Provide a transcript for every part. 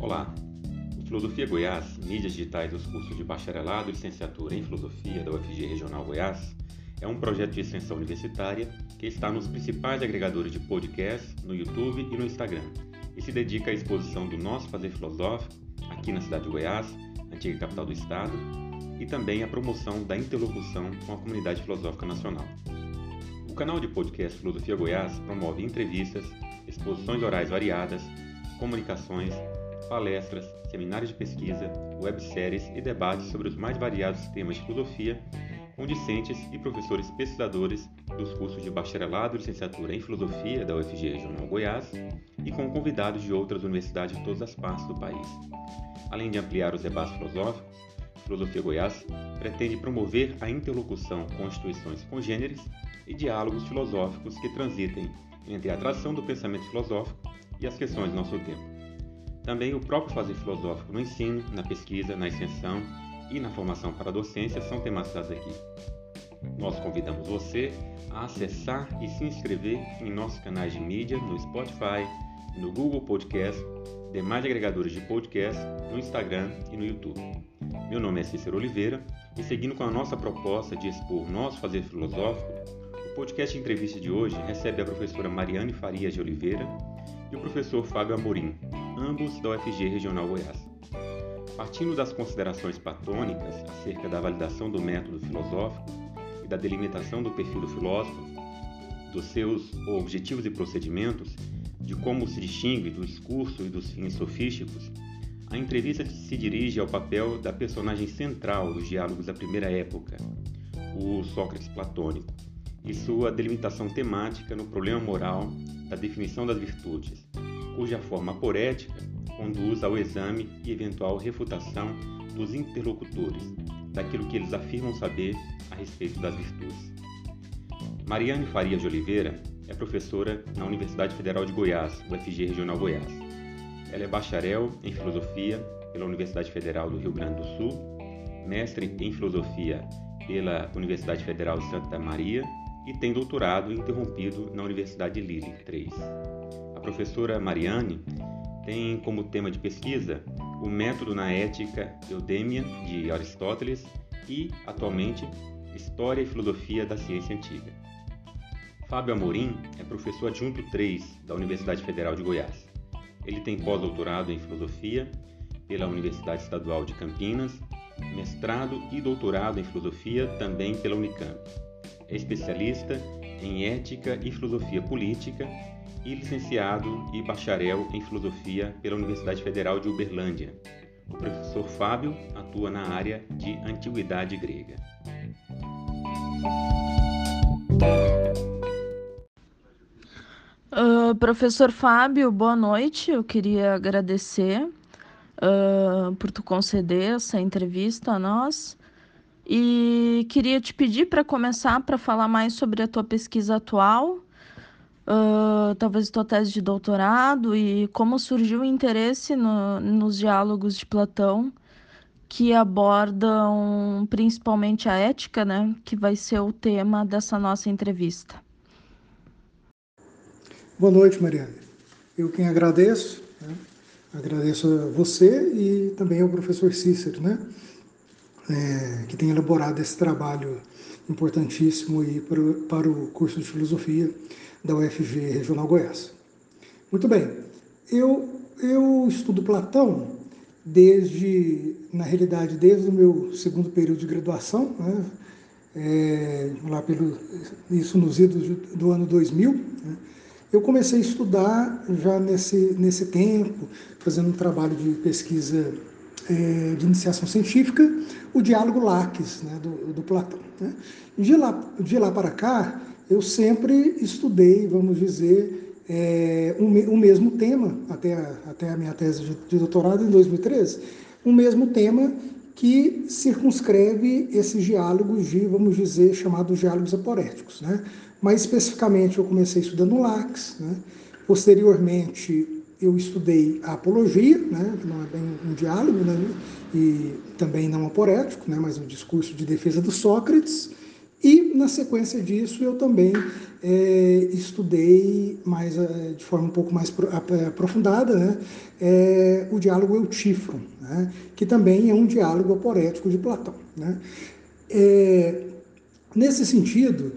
Olá! O Filosofia Goiás, mídias digitais dos cursos de bacharelado e licenciatura em Filosofia da UFG Regional Goiás, é um projeto de extensão universitária que está nos principais agregadores de podcast, no YouTube e no Instagram, e se dedica à exposição do nosso fazer filosófico aqui na cidade de Goiás, antiga capital do estado, e também à promoção da interlocução com a comunidade filosófica nacional. O canal de podcast Filosofia Goiás promove entrevistas, exposições orais variadas, comunicações, palestras, seminários de pesquisa, webséries e debates sobre os mais variados temas de filosofia com discentes e professores pesquisadores dos cursos de bacharelado e licenciatura em filosofia da UFG Regional Goiás e com convidados de outras universidades de todas as partes do país. Além de ampliar os debates filosóficos, Filosofia Goiás pretende promover a interlocução com instituições congêneres e diálogos filosóficos que transitem entre a atração do pensamento filosófico e as questões do nosso tempo. Também o próprio fazer filosófico no ensino, na pesquisa, na extensão e na formação para a docência são tematizados aqui. Nós convidamos você a acessar e se inscrever em nossos canais de mídia no Spotify, no Google Podcast, demais agregadores de podcast, no Instagram e no YouTube. Meu nome é Cícero Oliveira e seguindo com a nossa proposta de expor nosso fazer filosófico, o podcast entrevista de hoje recebe a professora Mariane Farias de Oliveira e o professor Fábio Amorim, ambos da UFG Regional Goiás. Partindo das considerações platônicas acerca da validação do método filosófico e da delimitação do perfil do filósofo, dos seus objetivos e procedimentos, de como se distingue do discurso e dos fins sofísticos, a entrevista se dirige ao papel da personagem central dos diálogos da primeira época, o Sócrates platônico, e sua delimitação temática no problema moral da definição das virtudes, cuja forma porética conduz ao exame e eventual refutação dos interlocutores daquilo que eles afirmam saber a respeito das virtudes. Mariane Faria de Oliveira é professora na Universidade Federal de Goiás, UFG Regional Goiás. Ela é bacharel em filosofia pela Universidade Federal do Rio Grande do Sul, mestre em filosofia pela Universidade Federal de Santa Maria e tem doutorado interrompido na Universidade Lille 3. A professora Mariane tem como tema de pesquisa o método na ética Eudêmia de Aristóteles e, atualmente, História e Filosofia da Ciência Antiga. Fábio Amorim é professor adjunto 3 da Universidade Federal de Goiás. Ele tem pós-doutorado em Filosofia pela Universidade Estadual de Campinas, mestrado e doutorado em Filosofia também pela Unicamp. É especialista em Ética e Filosofia Política e licenciado e bacharel em Filosofia pela Universidade Federal de Uberlândia. O professor Fábio atua na área de Antiguidade Grega. Uh, professor Fábio, boa noite. Eu queria agradecer uh, por tu conceder essa entrevista a nós. E queria te pedir para começar para falar mais sobre a tua pesquisa atual, uh, talvez tua tese de doutorado e como surgiu o interesse no, nos diálogos de Platão que abordam principalmente a ética, né, que vai ser o tema dessa nossa entrevista. Boa noite, Mariana. Eu quem agradeço, né? agradeço a você e também ao professor Cícero, né? É, que tem elaborado esse trabalho importantíssimo aí para, para o curso de filosofia da UFG Regional Goiás. Muito bem, eu, eu estudo Platão desde, na realidade, desde o meu segundo período de graduação, né? é, lá pelo, isso nos idos do ano 2000, né? eu comecei a estudar já nesse, nesse tempo, fazendo um trabalho de pesquisa é, de iniciação científica, o diálogo Laques, né, do, do Platão. Né? De, lá, de lá para cá, eu sempre estudei, vamos dizer, é, um mesmo tema, até a, até a minha tese de, de doutorado em 2013, um mesmo tema que circunscreve esses diálogos de, vamos dizer, chamados diálogos aporéticos. Né? Mais especificamente, eu comecei estudando Lax, né? posteriormente eu estudei a apologia, né, que não é bem um diálogo, né, e também não aporético, né, mas um discurso de defesa do Sócrates, e na sequência disso eu também é, estudei mais é, de forma um pouco mais aprofundada né, é, o diálogo Eutífron, né, que também é um diálogo aporético de Platão. Né. É, nesse sentido,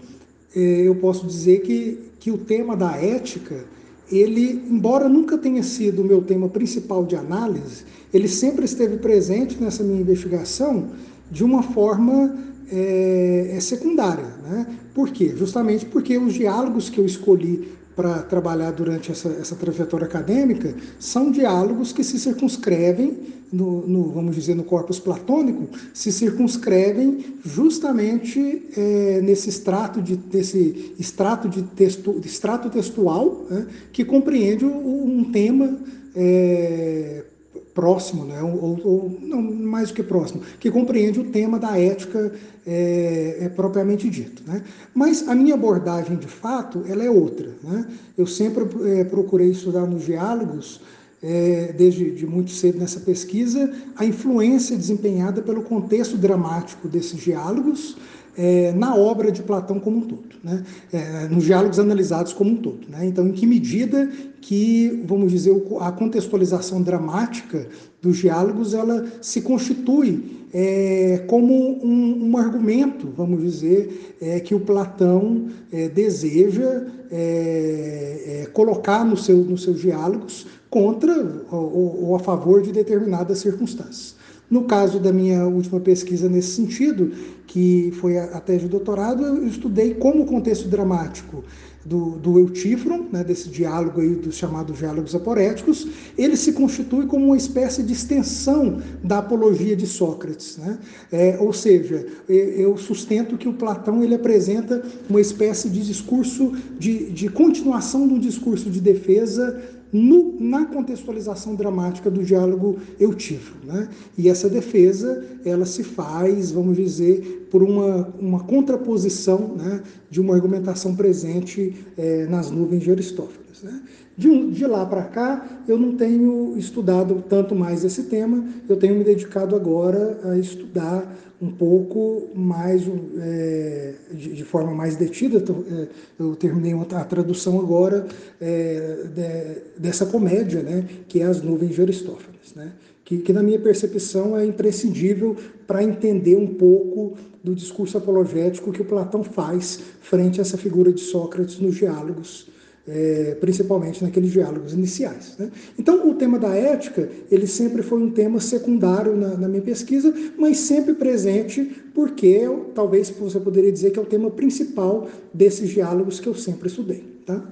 eu posso dizer que, que o tema da ética, ele, embora nunca tenha sido o meu tema principal de análise, ele sempre esteve presente nessa minha investigação de uma forma é, secundária. Né? Por quê? Justamente porque os diálogos que eu escolhi para trabalhar durante essa, essa trajetória acadêmica são diálogos que se circunscrevem, no, no vamos dizer, no corpus platônico, se circunscrevem justamente é, nesse extrato de, desse extrato, de texto, extrato textual né, que compreende um, tema é, próximo, né? ou, ou, não mais do que próximo, que compreende o tema da ética é, é, propriamente dito. Né? Mas a minha abordagem, de fato, ela é outra. Né? Eu sempre é, procurei estudar nos diálogos, é, desde de muito cedo nessa pesquisa, a influência desempenhada pelo contexto dramático desses diálogos, é, na obra de Platão como um todo, né? É, nos diálogos analisados como um todo. Né? Então, em que medida que, vamos dizer, a contextualização dramática dos diálogos ela se constitui é, como um, um, argumento, vamos dizer, é, que o Platão é, deseja é, é, colocar no seu, nos seus diálogos contra ou, ou a favor de determinadas circunstâncias. No caso da minha última pesquisa nesse sentido, que foi a, a tese de doutorado, eu estudei como o contexto dramático do, do Eutífron, né, desse diálogo aí dos chamados diálogos aporéticos, ele se constitui como uma espécie de extensão da apologia de Sócrates. Né? É, ou seja, eu sustento que o Platão ele apresenta uma espécie de discurso, de, de continuação um discurso de defesa no, na contextualização dramática do diálogo eutífero. Né? E essa defesa ela se faz, vamos dizer, por uma, uma contraposição né, de uma argumentação presente é, nas nuvens de Aristófanes. Né? De, de lá para cá, eu não tenho estudado tanto mais esse tema, eu tenho me dedicado agora a estudar um pouco mais, é, de, de, forma mais detida. É, eu terminei a tradução agora é, de, dessa comédia, né, que é As Nuvens de Aristófanes, né, que, que, na minha percepção, é imprescindível para entender um pouco do discurso apologético que o Platão faz frente a essa figura de Sócrates nos diálogos é, principalmente naqueles diálogos iniciais. Né? Então, o tema da ética, ele sempre foi um tema secundário na, na, minha pesquisa, mas sempre presente, porque talvez você poderia dizer que é o tema principal desses diálogos que eu sempre estudei. Tá?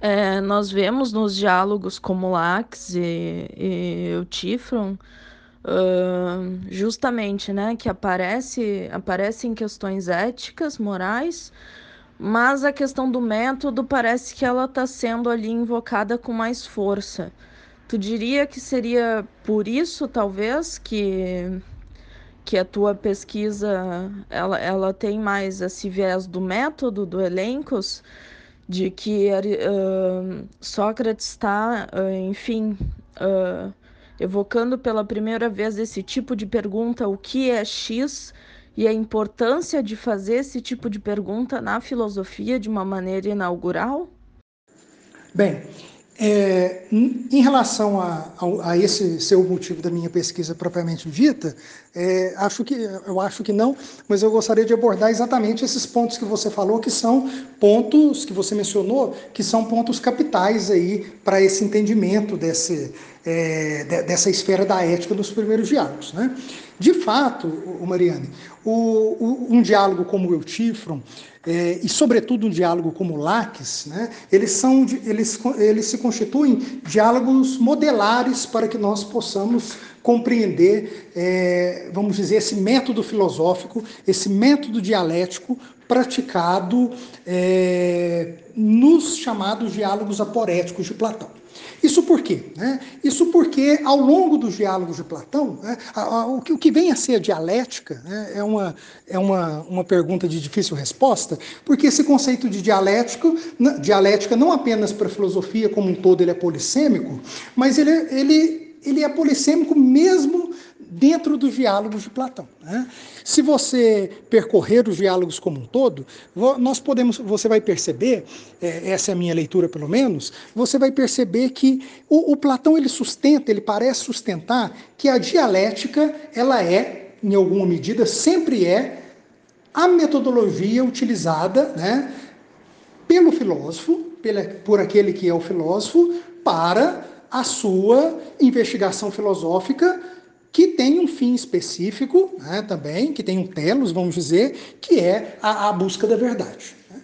É, nós vemos nos diálogos como Lax e, e Eutífron, Uh, justamente, né, que aparece aparecem questões éticas, morais, mas a questão do método parece que ela está sendo ali invocada com mais força. Tu diria que seria por isso, talvez, que que a tua pesquisa ela, ela tem mais esse viés do método, do elencos, de que uh, Sócrates está, uh, enfim, uh, evocando pela primeira vez esse tipo de pergunta: o que é X? E a importância de fazer esse tipo de pergunta na filosofia de uma maneira inaugural? Bem, é, em relação a, a, a, esse seu motivo da minha pesquisa propriamente dita, é, acho que, eu acho que não, mas eu gostaria de abordar exatamente esses pontos que você falou, que são pontos que você mencionou, que são pontos capitais aí para esse entendimento desse, é, de, dessa esfera da ética dos primeiros diálogos. Né? De fato, Mariane, o, o, um diálogo como o Eutífron, é, e, sobretudo, um diálogo como o Laques, né, eles, são, eles, eles se constituem diálogos modelares para que nós possamos compreender, é, vamos dizer, esse método filosófico, esse método dialético praticado é, nos chamados diálogos aporéticos de Platão. Isso por quê? Né? Isso porque, ao longo dos diálogos de Platão, né, a, a, o, que, o, que, vem a ser a dialética né, é, uma, é uma, uma pergunta de difícil resposta, porque esse conceito de dialético, dialética não apenas para a filosofia como um todo ele é polissêmico, mas ele, ele, ele é polissêmico mesmo dentro dos diálogos de Platão. Né? Se você percorrer os diálogos como um todo, nós podemos, você vai perceber, é, essa é a minha leitura pelo menos, você vai perceber que o, o Platão ele sustenta, ele parece sustentar que a dialética ela é, em alguma medida, sempre é a metodologia utilizada, né, pelo filósofo, pela, por aquele que é o filósofo, para a sua investigação filosófica que tem um fim específico né, também, que tem um telos, vamos dizer, que é a, a busca da verdade. Né.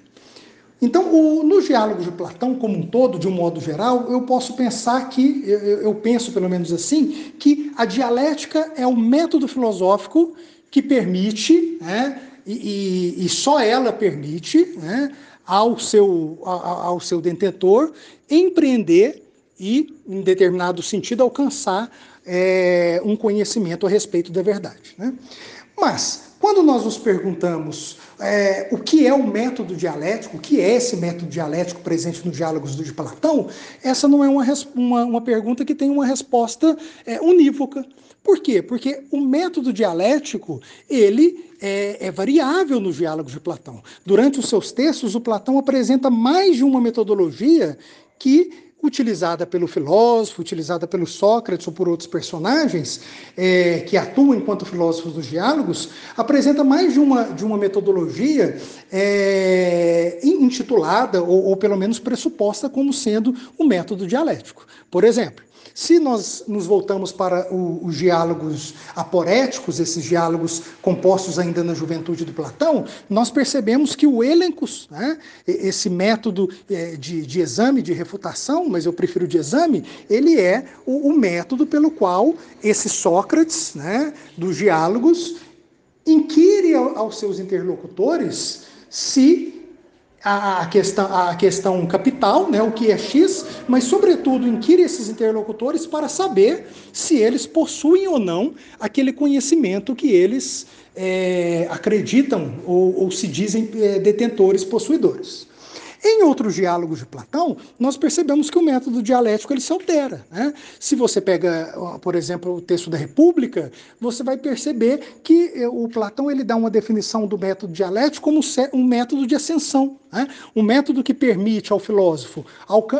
Então, o, nos diálogos de Platão, como um todo, de um modo geral, eu posso pensar que, eu, eu penso pelo menos assim, que a dialética é o método filosófico que permite, né, e, e, e, só ela permite né, ao, seu, ao seu detentor empreender e, em determinado sentido, alcançar é, um conhecimento a respeito da verdade. Né? Mas, quando nós nos perguntamos é, o que é o método dialético, o que é esse método dialético presente nos diálogos de Platão, essa não é uma, uma, uma pergunta que tem uma resposta é, unívoca. Por quê? Porque o método dialético, ele é, é, variável nos diálogos de Platão. Durante os seus textos, o Platão apresenta mais de uma metodologia que utilizada pelo filósofo, utilizada pelo Sócrates ou por outros personagens é, que atuam enquanto filósofos dos diálogos, apresenta mais de uma, de uma metodologia é, intitulada, ou, ou pelo menos pressuposta, como sendo o método dialético. Por exemplo, se nós nos voltamos para o, os diálogos aporéticos, esses diálogos compostos ainda na juventude de Platão, nós percebemos que o elencos, né, esse método é, de, de, exame, de refutação, mas eu prefiro de exame, ele é o, o método pelo qual esse Sócrates, né, dos diálogos, inquire aos seus interlocutores se a questão, a questão capital, né, o que é X, mas, sobretudo, inquire esses interlocutores para saber se eles possuem ou não aquele conhecimento que eles é, acreditam ou, ou, se dizem é, detentores, possuidores. Em outros diálogos de Platão, nós percebemos que o método dialético ele se altera. Né? Se você pega, por exemplo, o texto da República, você vai perceber que eh, o Platão ele dá uma definição do método dialético como um método de ascensão. Né? Um método que permite ao filósofo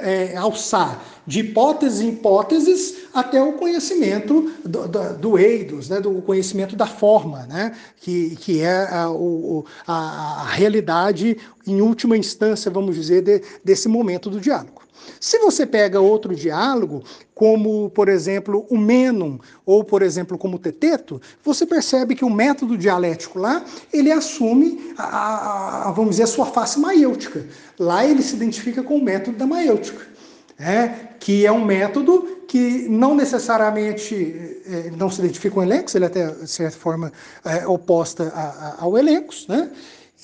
é, alçar de hipóteses em hipóteses até o conhecimento do, do, do eidos, né? do conhecimento da forma, né? que, que é a, o, a, a realidade, em última instância, vamos dizer, de, desse momento do diálogo. Se você pega outro diálogo, como, por exemplo, o Menon, ou, por exemplo, como o Teteto, você percebe que o método dialético lá, ele assume, a, a, vamos dizer, a sua face maiêutica. Lá ele se identifica com o método da maiêutica, é, que é um método que não necessariamente é, não se identifica com elencos, ele é até, de certa forma, é oposta a, a, ao elencos, né?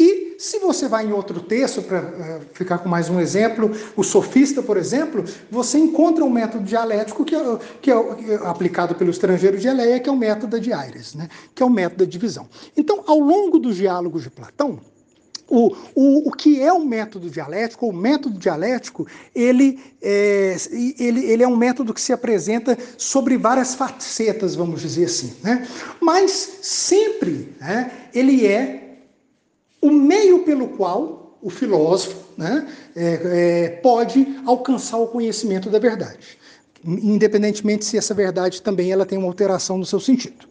E se você vai em outro texto, para uh, ficar com mais um exemplo, o sofista, por exemplo, você encontra um método dialético que é, é, que é aplicado pelo estrangeiro de Eleia, que é o método de Aires, né? que é o método da divisão. Então, ao longo dos diálogos de Platão, o, o, o que é o método dialético? O método dialético ele é, ele, ele é um método que se apresenta sobre várias facetas, vamos dizer assim. Né? Mas sempre né, ele é o meio pelo qual o filósofo né, é, é, pode alcançar o conhecimento da verdade, independentemente se essa verdade também ela tem uma alteração no seu sentido.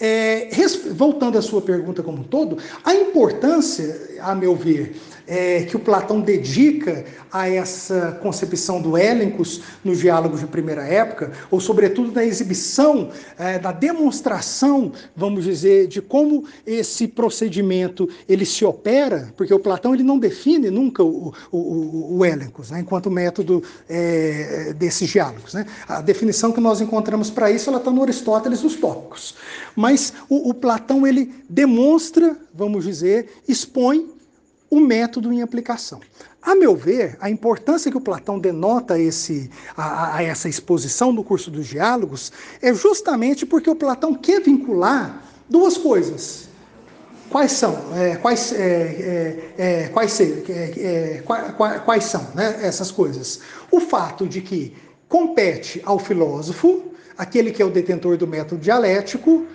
É, voltando à sua pergunta como um todo, a importância, a meu ver, é, que o Platão dedica a essa concepção do Élencos nos diálogos de primeira época, ou sobretudo na exibição, é, na demonstração, vamos dizer, de como esse procedimento ele se opera, porque o Platão ele não define nunca o, o, o Élencos, né, enquanto método é, desses diálogos. Né? A definição que nós encontramos para isso ela está no Aristóteles nos tópicos. Mas o, o Platão ele demonstra, vamos dizer, expõe o método em aplicação. A meu ver, a importância que o Platão denota esse, a, a, essa exposição no curso dos diálogos é justamente porque o Platão quer vincular duas coisas. Quais são? É, quais, é, é, é quais, é, é, quais, quais, são né, essas coisas? O fato de que compete ao filósofo aquele que é o detentor do método dialético,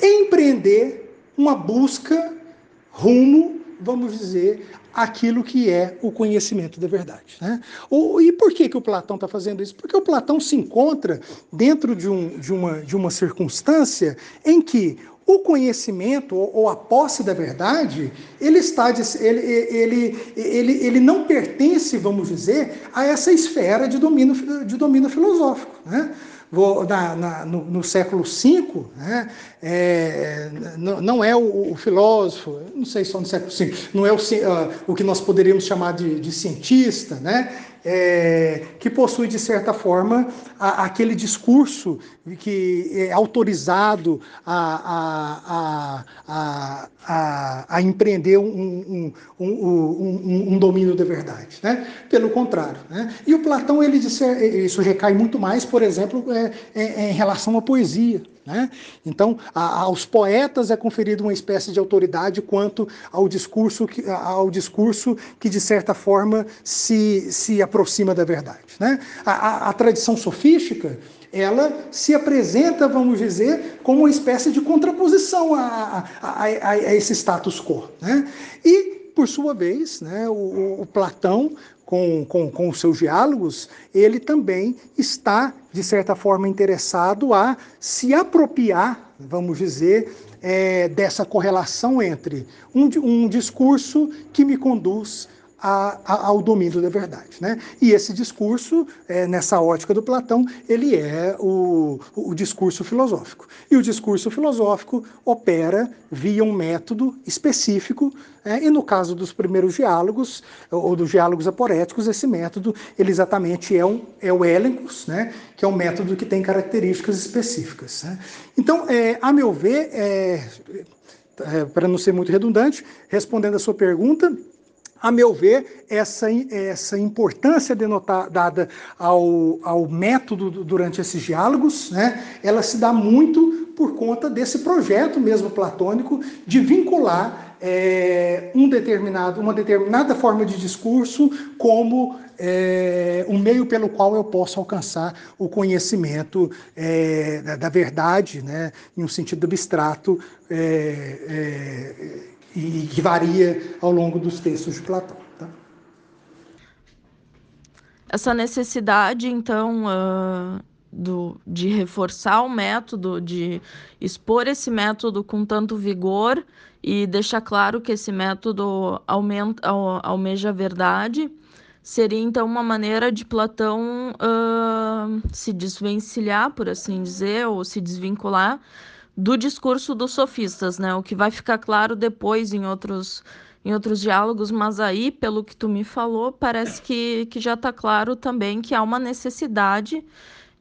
empreender uma busca rumo, vamos dizer, aquilo que é o conhecimento da verdade. Né? e por que, que o Platão está fazendo isso? Porque o Platão se encontra dentro de, um, de, uma, de uma circunstância em que o conhecimento ou a posse da verdade, ele está ele, ele, ele, ele não pertence, vamos dizer, a essa esfera de domínio, de domínio filosófico. Né? Vou, na, na, no, no, século V, né, é, não, não, é o, o, filósofo, não sei só no século V, não é o, uh, o que nós poderíamos chamar de, de cientista, né, é, que possui, de certa forma, a, aquele discurso que é autorizado a, a, a, a empreender um, um, um, um, domínio da verdade. Né? Pelo contrário. Né? E o Platão, ele disse, isso recai muito mais, por exemplo, é, é, em relação à poesia. Né? Então, a, aos poetas é conferida uma espécie de autoridade quanto ao discurso que, ao discurso que de certa forma, se, se aproxima da verdade. Né? A, a, a tradição sofística ela se apresenta, vamos dizer, como uma espécie de contraposição a, a, a, a esse status quo. Né? E, por sua vez, né, o, o Platão com, com, com os seus diálogos, ele também está, de certa forma, interessado a se apropriar, vamos dizer, é, dessa correlação entre um, um discurso que me conduz a, a, ao domínio da verdade. Né? E esse discurso, é, nessa ótica do Platão, ele é o, o discurso filosófico. E o discurso filosófico opera via um método específico, é, e no caso dos primeiros diálogos, ou dos diálogos aporéticos, esse método ele exatamente é, um, é o élencos, né? que é um método que tem características específicas. Né? Então, é, a meu ver, é, é, para não ser muito redundante, respondendo a sua pergunta, a meu ver, essa, essa importância dada ao, ao método durante esses diálogos, né, ela se dá muito por conta desse projeto mesmo platônico de vincular é, um determinado, uma determinada forma de discurso como é, um meio pelo qual eu posso alcançar o conhecimento é, da, da, verdade, né, em um sentido abstrato é, e que varia ao longo dos textos de Platão. Tá? Essa necessidade, então, uh, do, de reforçar o método, de expor esse método com tanto vigor e deixar claro que esse método aumenta, almeja a verdade, seria então uma maneira de Platão uh, se desvencilhar, por assim dizer, ou se desvincular do discurso dos sofistas, né? O que vai ficar claro depois em outros em outros diálogos, mas aí, pelo que tu me falou, parece que, que já está claro também que há uma necessidade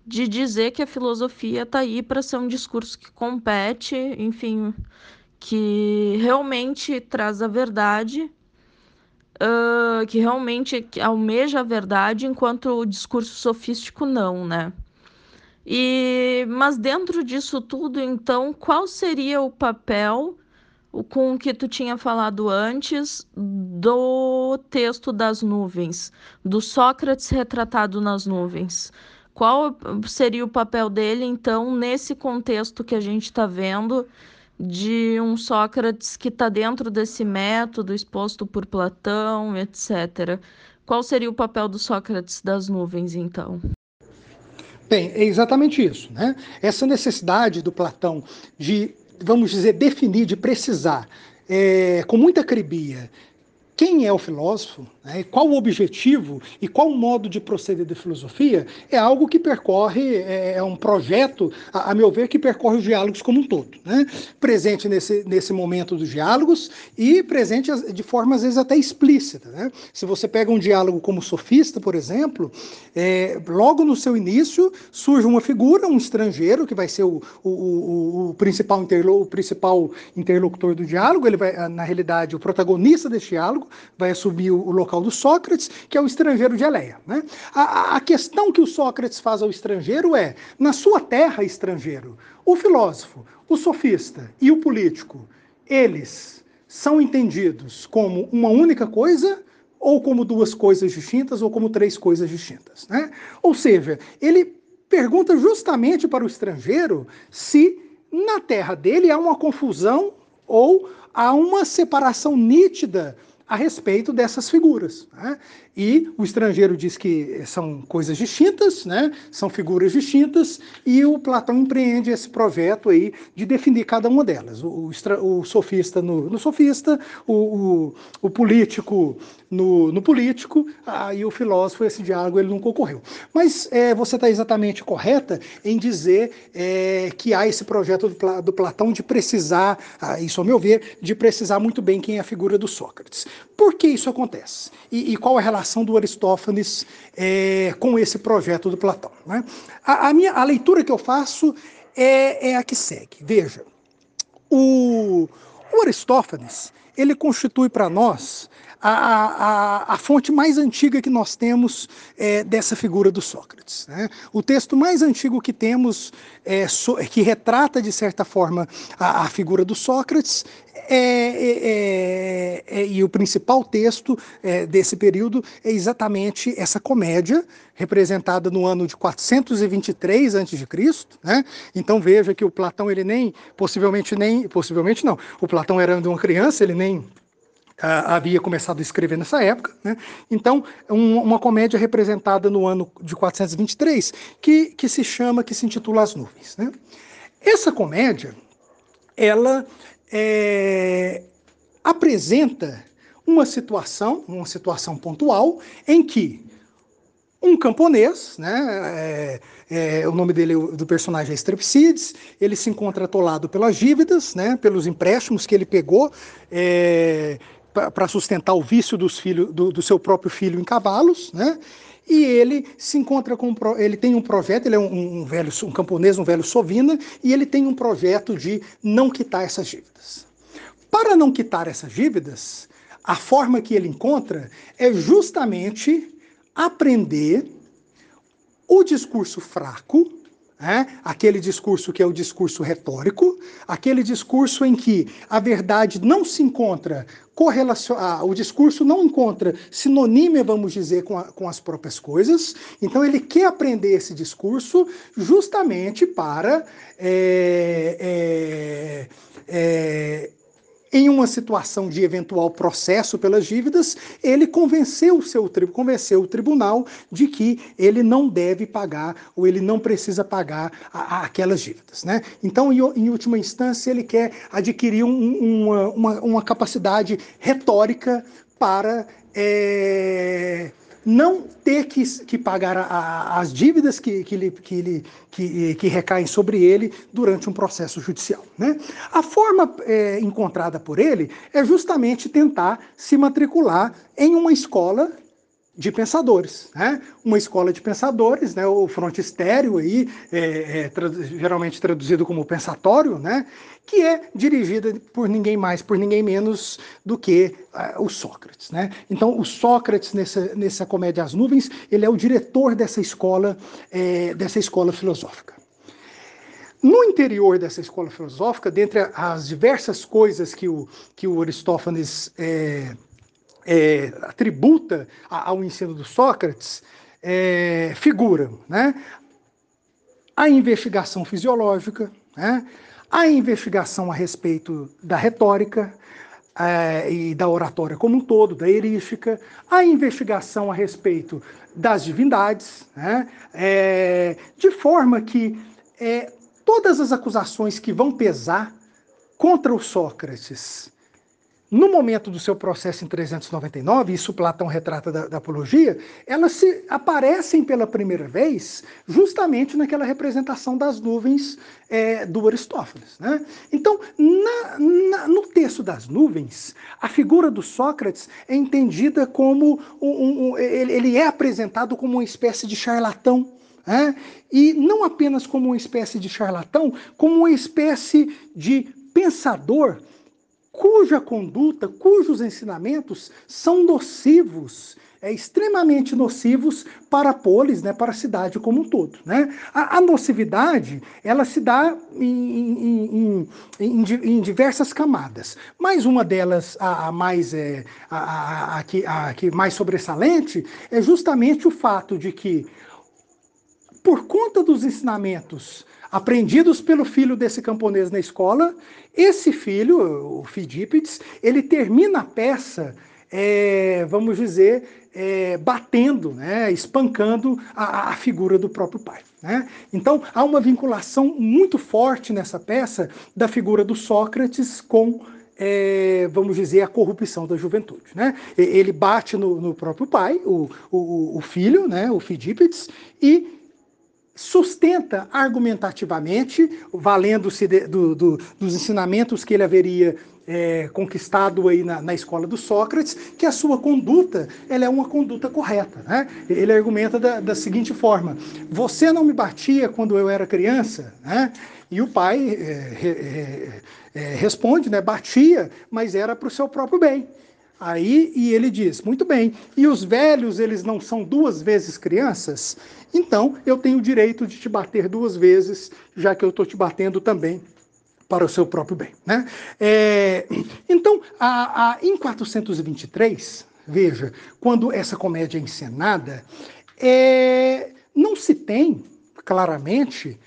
de dizer que a filosofia está aí para ser um discurso que compete, enfim, que realmente traz a verdade, uh, que realmente almeja a verdade, enquanto o discurso sofístico não, né? E, mas dentro disso tudo, então, qual seria o papel com o que tu tinha falado antes do texto das nuvens, do Sócrates retratado nas nuvens? Qual seria o papel dele, então, nesse contexto que a gente está vendo de um Sócrates que está dentro desse método exposto por Platão, etc. Qual seria o papel do Sócrates das nuvens, então? Bem, é exatamente isso. Né? Essa necessidade do Platão de, vamos dizer, definir, de precisar, é, com muita acribia, quem é o filósofo, né, qual o objetivo e qual o modo de proceder da filosofia, é algo que percorre, é, é um projeto, a, a, meu ver, que percorre os diálogos como um todo. Né? Presente nesse, nesse momento dos diálogos e presente de forma, às vezes, até explícita. Né? Se você pega um diálogo como sofista, por exemplo, é, logo no seu início surge uma figura, um estrangeiro, que vai ser o, o, o, o principal, interlo, o principal interlocutor do diálogo, ele vai, na realidade, o protagonista desse diálogo, vai assumir o local do Sócrates, que é o estrangeiro de Eleia. Né? A, a questão que o Sócrates faz ao estrangeiro é: na sua terra, estrangeiro, o filósofo, o sofista e o político, eles são entendidos como uma única coisa ou como duas coisas distintas ou como três coisas distintas. Né? Ou seja, ele pergunta justamente para o estrangeiro se na terra dele há uma confusão ou há uma separação nítida a respeito dessas figuras. Né? E o estrangeiro diz que são coisas distintas, né? são figuras distintas, e o Platão empreende esse projeto aí de definir cada uma delas. O, o, o sofista no, no sofista, o, o, político no, no político, aí o filósofo, esse diálogo ele nunca ocorreu. Mas é, você está exatamente correta em dizer é, que há esse projeto do, do Platão de precisar, isso ao meu ver, de precisar muito bem quem é a figura do Sócrates. Por que isso acontece? E, e qual a relação relação do Aristófanes é, com esse projeto do Platão. Né? A, a, minha, a leitura que eu faço é, é a que segue. Veja, o, o Aristófanes ele constitui para nós a, a, a, fonte mais antiga que nós temos é, dessa figura do Sócrates. Né? O texto mais antigo que temos, é, so, que retrata, de certa forma, a, a figura do Sócrates, é, é, é, é e o principal texto é, desse período é exatamente essa comédia, representada no ano de 423 a.C. Né? Então veja que o Platão, ele nem, possivelmente nem, possivelmente não, o Platão era uma criança, ele nem havia começado a escrever nessa época. Né? Então, um, uma comédia representada no ano de 423, que, que se chama, que se intitula As Nuvens. Né? Essa comédia, ela é, apresenta uma situação, uma situação pontual, em que um camponês, né, é, é, o nome dele do personagem é Strepsides, ele se encontra atolado pelas dívidas, né, pelos empréstimos que ele pegou é, para sustentar o vício dos filhos, do, do, seu próprio filho em cavalos, né? E ele se encontra com ele tem um projeto, ele é um, um velho um camponês, um velho sovina, e ele tem um projeto de não quitar essas dívidas. Para não quitar essas dívidas, a forma que ele encontra é justamente aprender o discurso fraco é? aquele discurso que é o discurso retórico, aquele discurso em que a verdade não se encontra correlacionada, o discurso não encontra sinônimo, vamos dizer, com, a, com as próprias coisas. Então ele quer aprender esse discurso justamente para é, é, é, em uma situação de eventual processo pelas dívidas, ele convenceu o seu convenceu o tribunal de que ele não deve pagar ou ele não precisa pagar a, a aquelas dívidas. Né? Então, em, em, última instância, ele quer adquirir um, uma, uma, uma, capacidade retórica para é, não ter que, que pagar a, a, as dívidas que, que, ele, que, ele, que, que recaem sobre ele durante um processo judicial. Né? A forma é, encontrada por ele é justamente tentar se matricular em uma escola de pensadores, né? Uma escola de pensadores, né? O frontistério aí, é, é, geralmente traduzido como pensatório, né? Que é dirigida por ninguém mais, por ninguém menos do que uh, o Sócrates, né? Então, o Sócrates nessa, nessa comédia As Nuvens, ele é o diretor dessa escola, é, dessa escola filosófica. No interior dessa escola filosófica, dentre as diversas coisas que o, que o Aristófanes é, é, atributa ao ensino do Sócrates é, né? a investigação fisiológica, né? a investigação a respeito da retórica é, e da oratória como um todo, da erística, a investigação a respeito das divindades, né? É, de forma que é, todas as acusações que vão pesar contra o Sócrates no momento do seu processo em 399, isso Platão retrata da, da, apologia, elas se aparecem pela primeira vez justamente naquela representação das nuvens é, do Aristófanes. Né? Então, na, na, no texto das nuvens, a figura do Sócrates é entendida como um, um, ele, é apresentado como uma espécie de charlatão. Né? E não apenas como uma espécie de charlatão, como uma espécie de pensador cuja conduta, cujos ensinamentos são nocivos, é, extremamente nocivos para a polis, né, para a cidade como um todo. Né? A, a nocividade ela se dá em, em, em, em, diversas camadas, mas uma delas, a, a mais é, a, a, que, a que mais sobressalente, é justamente o fato de que por conta dos ensinamentos aprendidos pelo filho desse camponês na escola, esse filho, o Fidípides, ele termina a peça, é, vamos dizer, é, batendo, né, espancando a, a, figura do próprio pai. Né? Então há uma vinculação muito forte nessa peça da figura do Sócrates com é, vamos dizer, a corrupção da juventude. Né? Ele bate no, no próprio pai, o, o, o, filho, né, o Fidípides, e sustenta argumentativamente, valendo-se do, do, dos ensinamentos que ele haveria é, conquistado aí na, na, escola do Sócrates, que a sua conduta ela é uma conduta correta. Né? Ele argumenta da, da seguinte forma: você não me batia quando eu era criança, né? E o pai é, é, é, responde, né? Batia, mas era para o seu próprio bem. Aí, e ele diz, muito bem, e os velhos, eles não são duas vezes crianças? Então, eu tenho o direito de te bater duas vezes, já que eu estou te batendo também para o seu próprio bem. Né? É, então, a, a, em 423, veja, quando essa comédia é encenada, é, não se tem claramente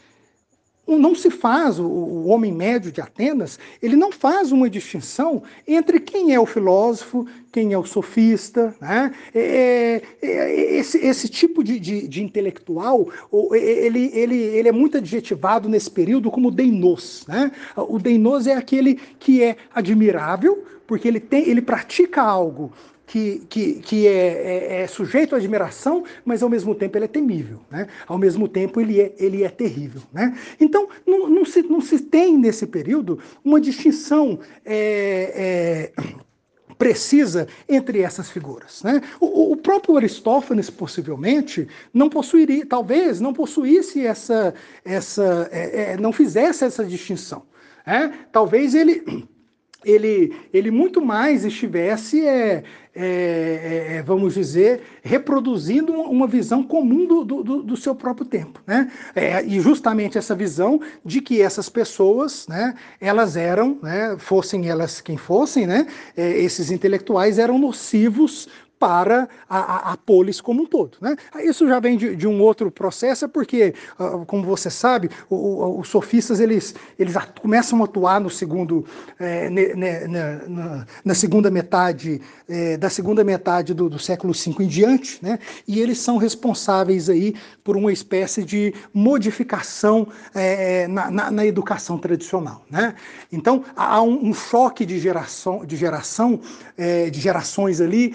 não se faz, o, homem médio de Atenas, ele não faz uma distinção entre quem é o filósofo, quem é o sofista. Né? É, é, é esse, esse, tipo de, de, de, intelectual, ele, ele, ele é muito adjetivado nesse período como deinos. Né? O deinos é aquele que é admirável, porque ele, tem, ele pratica algo que, que, que é, é, é, sujeito à admiração, mas ao mesmo tempo ele é temível, né? ao mesmo tempo ele é, ele é terrível. Né? Então, não, não, se, não se tem nesse período uma distinção é, é precisa entre essas figuras. Né? O, o, próprio Aristófanes, possivelmente, não possuiria, talvez não possuísse essa, essa é, é, não fizesse essa distinção. Né? Talvez ele ele, ele muito mais estivesse, é, é, é, vamos dizer, reproduzindo uma visão comum do, do, do seu próprio tempo. Né? É, e justamente essa visão de que essas pessoas, né, elas eram, né, fossem elas quem fossem, né, é, esses intelectuais eram nocivos para a, a, a, polis como um todo. Né? Isso já vem de, de um outro processo, é porque, ah, como você sabe, os sofistas eles, eles começam a atuar no segundo, é, ne, ne, na, na, segunda metade é, da segunda metade do, do, século V em diante, né? e eles são responsáveis aí por uma espécie de modificação é, na, na, na, educação tradicional. Né? Então há um, um choque de geração, de geração, de gerações ali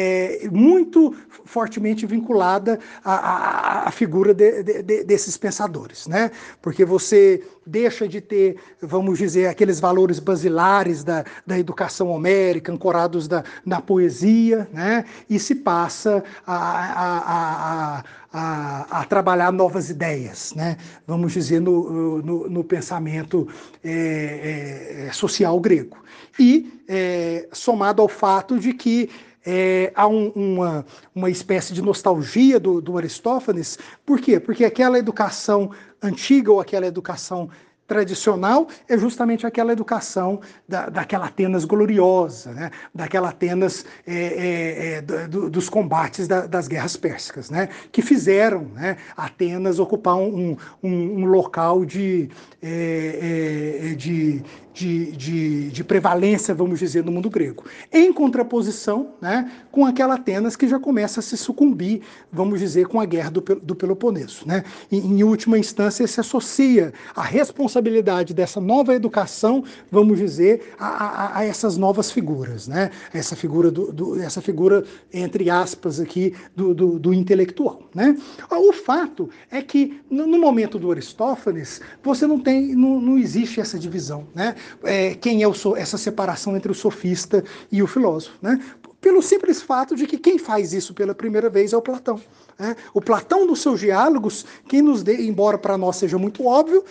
é, é, muito fortemente vinculada à, à, à figura de, de, desses pensadores, né? Porque você deixa de ter, vamos dizer, aqueles valores basilares da, da educação homérica, ancorados da, na poesia, né? E se passa a, a, a a, trabalhar novas ideias, né? vamos dizer, no, no, no pensamento é, é, social grego. E é, somado ao fato de que é, há um, uma, uma espécie de nostalgia do, do Aristófanes. Por quê? Porque aquela educação antiga ou aquela educação tradicional é justamente aquela educação da, daquela Atenas gloriosa, né? daquela Atenas é, é, é, do, dos combates da, das guerras pérsicas, né? que fizeram né, Atenas ocupar um, um, um local de, é, é, de, de, de, de, prevalência, vamos dizer, no mundo grego. Em contraposição né, com aquela Atenas que já começa a se sucumbir, vamos dizer, com a guerra do, do Peloponeso. Né? Em, em última instância, se associa a responsabilidade dessa nova educação, vamos dizer, a, a, a essas novas figuras. Né? Essa figura, do, do, essa figura entre aspas, aqui, do, do, do intelectual. Né? O fato é que, no, no momento do Aristófanes, você não tem, não, não existe essa divisão. Né? É, quem é o, essa separação entre o sofista e o filósofo. Né? Pelo simples fato de que quem faz isso pela primeira vez é o Platão. Né? O Platão, nos seus diálogos, quem nos dê, embora para nós seja muito óbvio,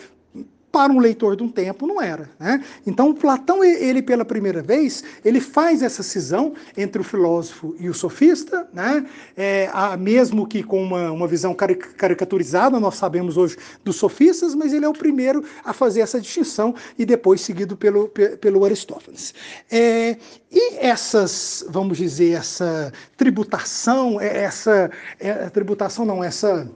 para um leitor de um tempo não era. Né? Então, Platão, ele pela primeira vez, ele faz essa cisão entre o filósofo e o sofista, né? É, mesmo que com uma, uma visão caricaturizada, nós sabemos hoje dos sofistas, mas ele é o primeiro a fazer essa distinção e depois seguido pelo, pelo Aristófanes. É, e essas, vamos dizer, essa tributação, é, essa é, tributação não, essa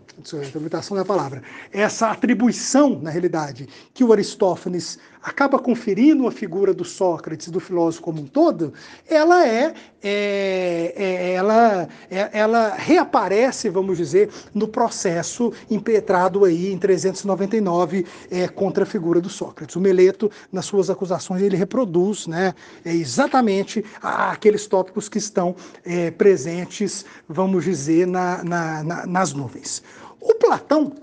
interpretação é a palavra, essa atribuição, na realidade, que o Aristófanes acaba conferindo a figura do Sócrates, do filósofo como um todo, ela é, é, é ela, é, ela reaparece, vamos dizer, no processo impetrado aí em 399 é, contra a figura do Sócrates. O Meleto, nas suas acusações, ele reproduz, né, é, exatamente aqueles tópicos que estão é, presentes, vamos dizer, na, na, na, nas nuvens. O Platão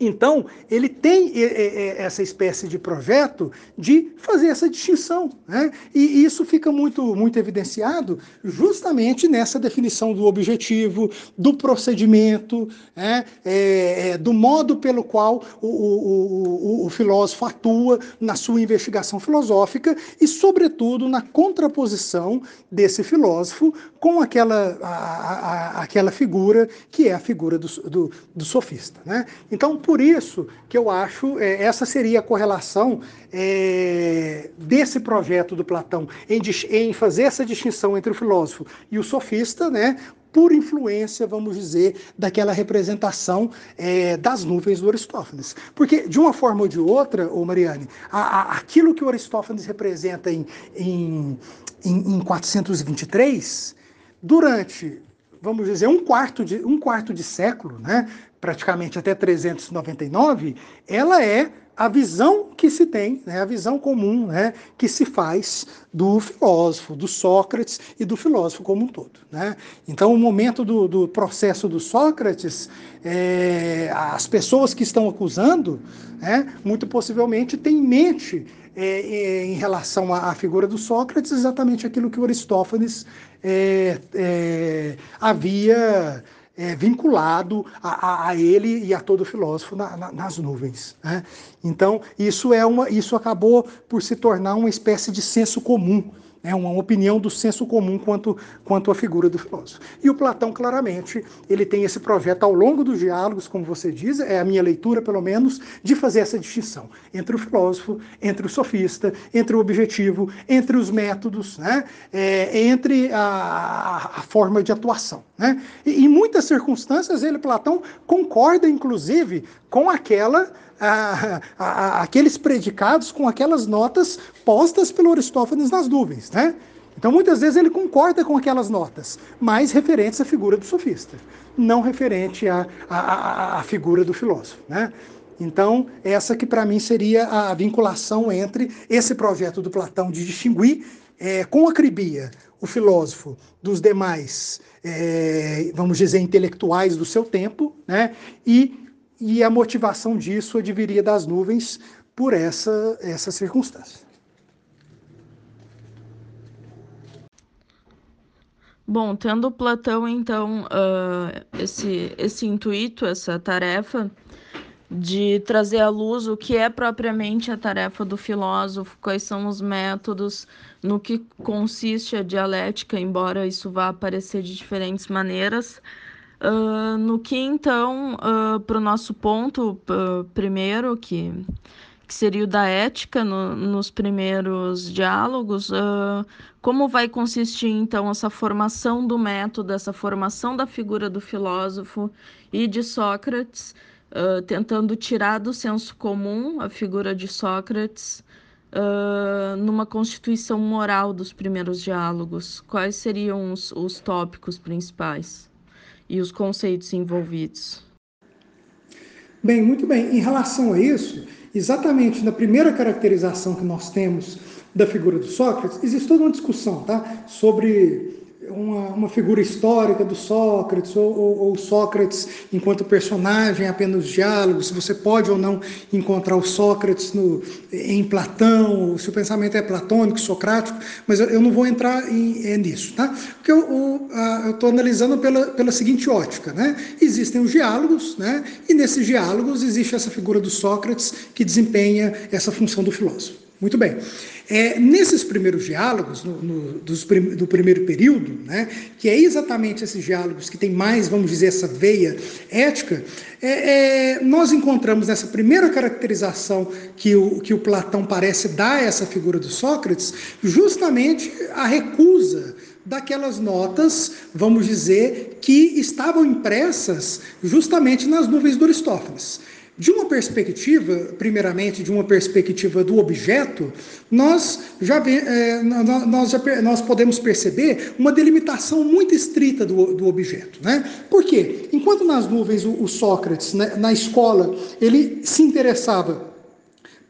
então, ele tem essa espécie de projeto de fazer essa distinção. Né? E isso fica muito, muito evidenciado justamente nessa definição do objetivo, do procedimento, né? é, é, do modo pelo qual o, o, o, o, filósofo atua na sua investigação filosófica e, sobretudo, na contraposição desse filósofo com aquela, a, a, aquela figura que é a figura do, do, do sofista. Né? Então, por isso que eu acho, é, essa seria a correlação é, desse projeto do Platão, em, em fazer essa distinção entre o filósofo e o sofista, né? por influência, vamos dizer, daquela representação é, das nuvens do Aristófanes. Porque, de uma forma ou de outra, ô Mariane, a, a, aquilo que o Aristófanes representa em, em, em, em 423, durante, vamos dizer, um quarto de, um quarto de século, né, praticamente até 399, ela é a visão que se tem, né, a visão comum né, que se faz do filósofo, do Sócrates e do filósofo como um todo. Né? Então, o momento do, do processo do Sócrates, é, as pessoas que estão acusando, né, muito possivelmente têm em mente é, é, em relação à, figura do Sócrates exatamente aquilo que o Aristófanes é, é havia é, vinculado a, a, a, ele e a todo filósofo na, na, nas nuvens. Né? Então, isso, é uma, isso acabou por se tornar uma espécie de senso comum é uma opinião do senso comum quanto, quanto à figura do filósofo. E o Platão, claramente, ele tem esse projeto ao longo dos diálogos, como você diz, é a minha leitura, pelo menos, de fazer essa distinção entre o filósofo, entre o sofista, entre o objetivo, entre os métodos, né? É, entre a, a, forma de atuação. Né? E, em muitas circunstâncias, ele, Platão, concorda, inclusive, com aquela a, a, aqueles predicados com aquelas notas postas pelo Aristófanes nas nuvens, né? Então, muitas vezes ele concorda com aquelas notas, mas referentes à figura do sofista, não referente à, à, à figura do filósofo, né? Então, essa que para mim seria a vinculação entre esse projeto do Platão de distinguir é, com acribia o filósofo dos demais, é, vamos dizer, intelectuais do seu tempo, né? E e a motivação disso adviria das nuvens por essa, essa circunstância. Bom, tendo Platão, então, uh, esse, esse intuito, essa tarefa de trazer à luz o que é propriamente a tarefa do filósofo, quais são os métodos, no que consiste a dialética, embora isso vá aparecer de diferentes maneiras, Uh, no que então, uh, para o nosso ponto uh, primeiro, que, que seria o da ética no, nos primeiros diálogos, como vai consistir então essa formação do método, essa formação da figura do filósofo e de Sócrates, tentando tirar do senso comum a figura de Sócrates numa constituição moral dos primeiros diálogos? Quais seriam os, os tópicos principais? E os conceitos envolvidos. Bem, muito bem. Em relação a isso, exatamente na primeira caracterização que nós temos da figura do Sócrates, existe toda uma discussão tá? sobre uma, uma figura histórica do Sócrates, ou, ou, ou, Sócrates enquanto personagem apenas diálogos, se você pode ou não encontrar o Sócrates no, em Platão, se o pensamento é platônico, socrático, mas eu, eu não vou entrar em, é nisso, tá? Porque eu estou analisando pela, pela seguinte ótica, né? Existem os diálogos, né? E nesses diálogos existe essa figura do Sócrates que desempenha essa função do filósofo. Muito bem. É, nesses primeiros diálogos, no, no, dos, do primeiro período, né, que é exatamente esses diálogos que tem mais, vamos dizer, essa veia ética, é, é, nós encontramos nessa primeira caracterização que o, que o Platão parece dar a essa figura do Sócrates, justamente a recusa daquelas notas, vamos dizer, que estavam impressas justamente nas nuvens do Aristófanes. De uma perspectiva, primeiramente, de uma perspectiva do objeto, nós já, é, nós, já nós podemos perceber uma delimitação muito estrita do, do objeto. Né? Por quê? Enquanto nas nuvens o, o Sócrates, né, na escola, ele se interessava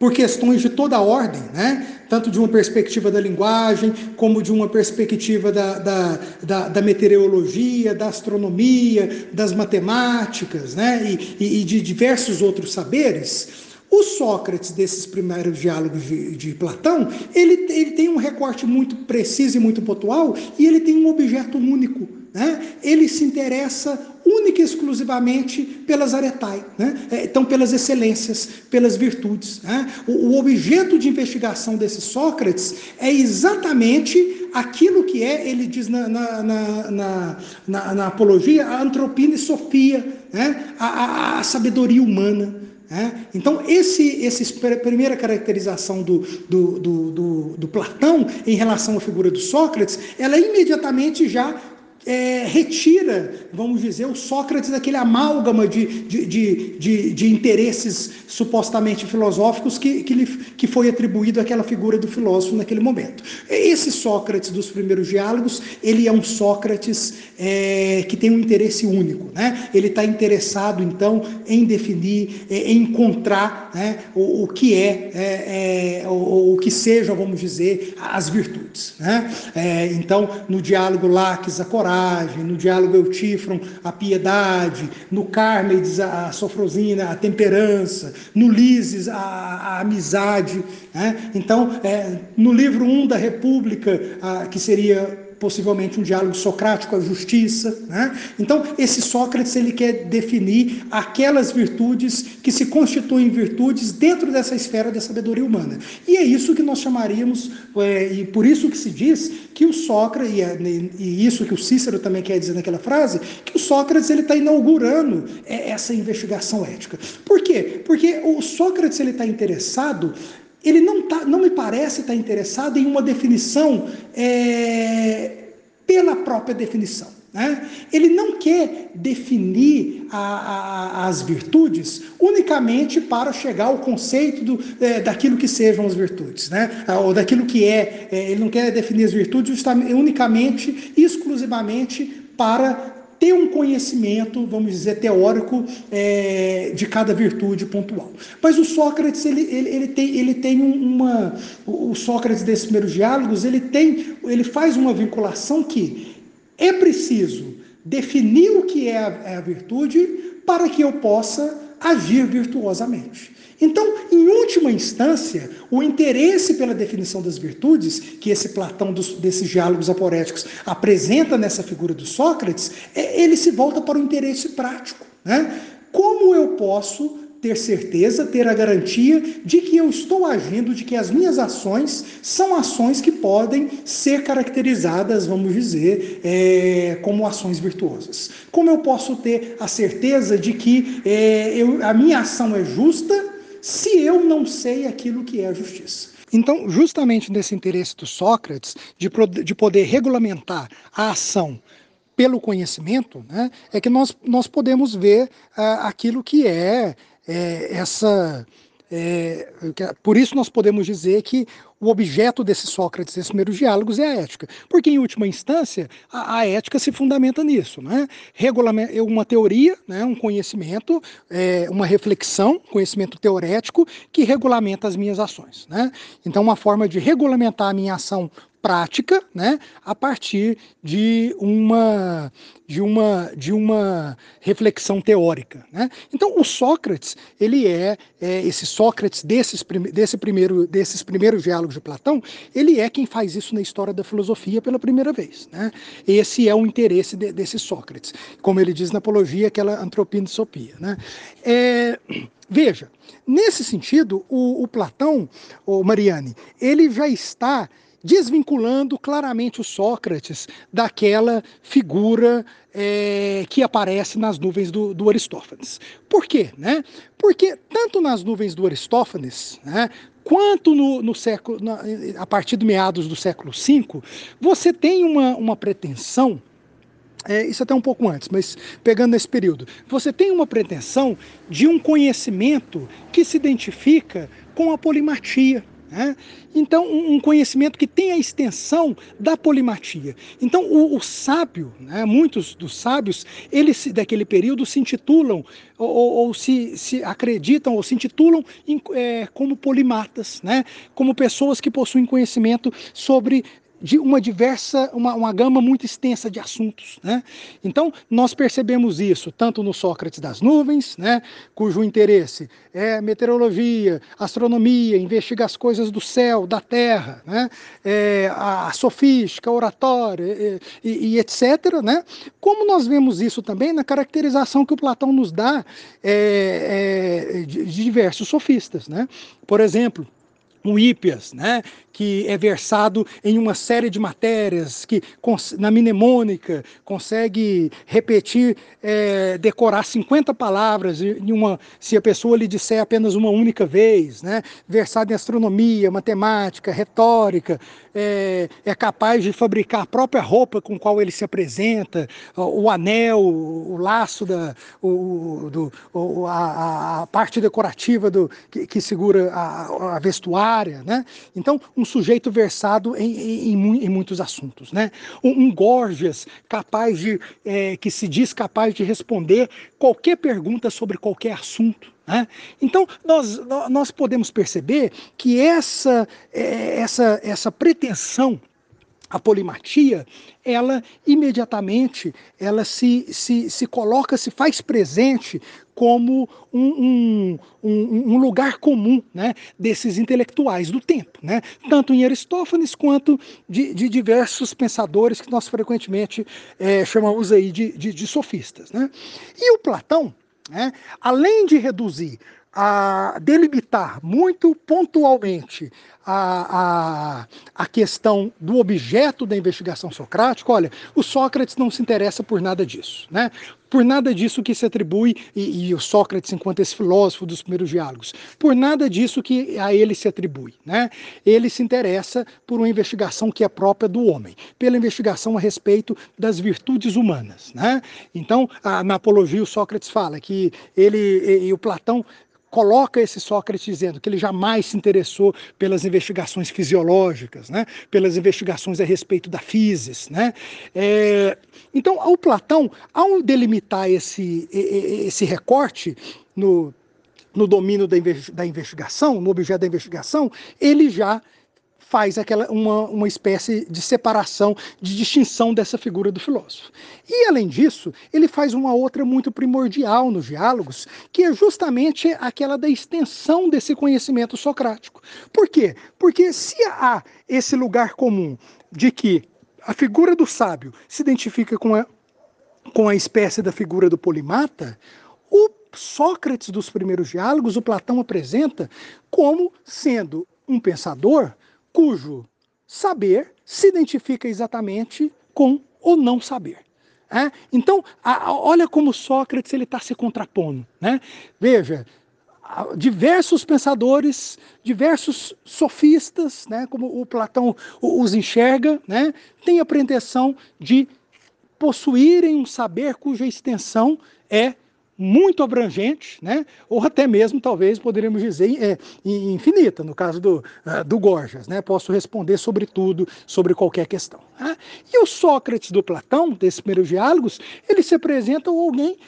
por questões de toda ordem, né? tanto de uma perspectiva da linguagem, como de uma perspectiva da, da, da, da meteorologia, da astronomia, das matemáticas né? e, e de diversos outros saberes. O Sócrates, desses primeiros diálogos de, de Platão, ele, ele tem um recorte muito preciso e muito pontual, e ele tem um objeto único. Né? Ele se interessa única e exclusivamente pelas aretai, né? É, então pelas excelências, pelas virtudes. Né? O, o, objeto de investigação desse Sócrates é exatamente aquilo que é, ele diz na, na, na, na, na apologia, a antropina e sofia, né? a, a, a sabedoria humana. É? Então, esse, essa primeira caracterização do, do, do, do, Platão em relação à figura do Sócrates, ela imediatamente já é, retira, vamos dizer, o Sócrates daquele amálgama de, de, de, de, de interesses supostamente filosóficos que, que, lhe, que foi atribuído àquela figura do filósofo naquele momento. Esse Sócrates dos primeiros diálogos, ele é um Sócrates é, que tem um interesse único. Né? Ele está interessado, então, em definir, é, em encontrar né, o, o, que é, é, é o, o, que seja, vamos dizer, as virtudes. Né? É, então, no diálogo Laques, a coragem, no diálogo Eutífron, a piedade, no Carmedes, a sofrosina, a temperança, no Lises, a, a amizade. Né? Então, é, no livro 1 da República, a, que seria possivelmente um diálogo socrático à justiça. Né? Então, esse Sócrates ele quer definir aquelas virtudes que se constituem virtudes dentro dessa esfera da sabedoria humana. E é isso que nós chamaríamos, é, e por isso que se diz que o Sócrates, e, é, e, isso que o Cícero também quer dizer naquela frase, que o Sócrates ele está inaugurando é, essa investigação ética. Por quê? Porque o Sócrates ele está interessado ele não, tá, não me parece estar interessado em uma definição é, pela própria definição. Né? Ele não quer definir a, a, as virtudes unicamente para chegar ao conceito do, é, daquilo que sejam as virtudes, né? ou daquilo que é. é ele não quer definir as virtudes unicamente, exclusivamente para ter um conhecimento, vamos dizer, teórico é, de cada virtude pontual. Mas o Sócrates, ele, ele, ele tem, ele tem uma. O Sócrates desses primeiros diálogos, ele tem, ele faz uma vinculação que é preciso definir o que é a, é a virtude para que eu possa agir virtuosamente. Então, em última instância, o interesse pela definição das virtudes, que esse Platão dos, desses diálogos aporéticos apresenta nessa figura do Sócrates, é, ele se volta para o interesse prático. Né? Como eu posso ter certeza, ter a garantia de que eu estou agindo, de que as minhas ações são ações que podem ser caracterizadas, vamos dizer, é, como ações virtuosas. Como eu posso ter a certeza de que é, eu, a minha ação é justa se eu não sei aquilo que é a justiça. Então, justamente nesse interesse do Sócrates de, de poder regulamentar a ação pelo conhecimento, né, é que nós, nós podemos ver uh, aquilo que é, é essa é, por isso nós podemos dizer que o objeto desse Sócrates, desses primeiros diálogos, é a ética. Porque, em última instância, a, a ética se fundamenta nisso. Né? É uma teoria, né? um conhecimento, é, uma reflexão, conhecimento teorético, que regulamenta as minhas ações. Né? Então, uma forma de regulamentar a minha ação prática, né, a partir de uma de uma de uma reflexão teórica, né? Então o Sócrates ele é, é esse Sócrates desses desse primeiro desses primeiros diálogos de Platão, ele é quem faz isso na história da filosofia pela primeira vez, né? Esse é o interesse de, desse Sócrates, como ele diz na apologia, aquela antropindisopia, né? É, veja, nesse sentido, o, o Platão, o Mariani, ele já está desvinculando claramente o Sócrates daquela figura é, que aparece nas nuvens do, do, Aristófanes. Por quê? Né? Porque tanto nas nuvens do Aristófanes, né, quanto no, no século, na, a partir de meados do século V, você tem uma, uma pretensão é, isso até um pouco antes, mas pegando nesse período, você tem uma pretensão de um conhecimento que se identifica com a polimatia. Né? Então, um conhecimento que tem a extensão da polimatia. Então, o, o sábio, né, muitos dos sábios, eles daquele período se intitulam, ou, ou, ou se, se, acreditam, ou se intitulam em, é, como polimatas, né? como pessoas que possuem conhecimento sobre de uma diversa, uma, uma gama muito extensa de assuntos. Né? Então, nós percebemos isso tanto no Sócrates das nuvens, né, cujo interesse é meteorologia, astronomia, investigar as coisas do céu, da terra, né, é, a sofística, a oratória e, e, etc. Né? Como nós vemos isso também na caracterização que o Platão nos dá é, é, de, de diversos sofistas. Né? Por exemplo, o Hípias, né, que é versado em uma série de matérias, que na mnemônica consegue repetir, é, decorar 50 palavras em uma, se a pessoa lhe disser apenas uma única vez, né, versado em astronomia, matemática, retórica, é, é capaz de fabricar a própria roupa com qual ele se apresenta, o anel, o laço, da, o, do, a, a, parte decorativa do, que, que segura a, a vestuário, área, né? Então, um sujeito versado em, em, em muitos assuntos, né? Um, um Gorgias capaz de, é, que se diz capaz de responder qualquer pergunta sobre qualquer assunto. Né? Então, nós, nós podemos perceber que essa, é, essa, essa pretensão a polimatia, ela imediatamente ela se, se, se coloca, se faz presente como um, um, um, lugar comum né, desses intelectuais do tempo, né? tanto em Aristófanes quanto de, de diversos pensadores que nós frequentemente é, chamamos aí de, de, de sofistas. Né? E o Platão, né, além de reduzir a delimitar muito pontualmente a, a, a questão do objeto da investigação socrática, olha, o Sócrates não se interessa por nada disso, né? Por nada disso que se atribui, e, e o Sócrates, enquanto esse filósofo dos primeiros diálogos, por nada disso que a ele se atribui, né? Ele se interessa por uma investigação que é própria do homem, pela investigação a respeito das virtudes humanas, né? Então, a, na Apologia, o Sócrates fala que ele e, e o Platão coloca esse Sócrates dizendo que ele jamais se interessou pelas investigações fisiológicas, né? pelas investigações a respeito da physis. Né? É, então, o Platão, ao delimitar esse, esse recorte no, no domínio da investigação, no objeto da investigação, ele já faz aquela uma, uma espécie de separação, de distinção dessa figura do filósofo. E além disso, ele faz uma outra muito primordial nos diálogos, que é justamente aquela da extensão desse conhecimento socrático. Por quê? Porque se há esse lugar comum de que a figura do sábio se identifica com a, com a espécie da figura do polimata, o Sócrates dos primeiros diálogos, o Platão apresenta como sendo um pensador cujo saber se identifica exatamente com o não saber. É? Então, a, olha como Sócrates ele está se contrapondo. Né? Veja, diversos pensadores, diversos sofistas, né, como o Platão os enxerga, né, têm a pretensão de possuírem um saber cuja extensão é muito abrangente, né? ou até mesmo, talvez, poderíamos dizer, é, infinita, no caso do, uh, do Gorgias. Né? Posso responder sobre tudo, sobre qualquer questão. Né? E o Sócrates do Platão, desses primeiros diálogos, ele se apresenta alguém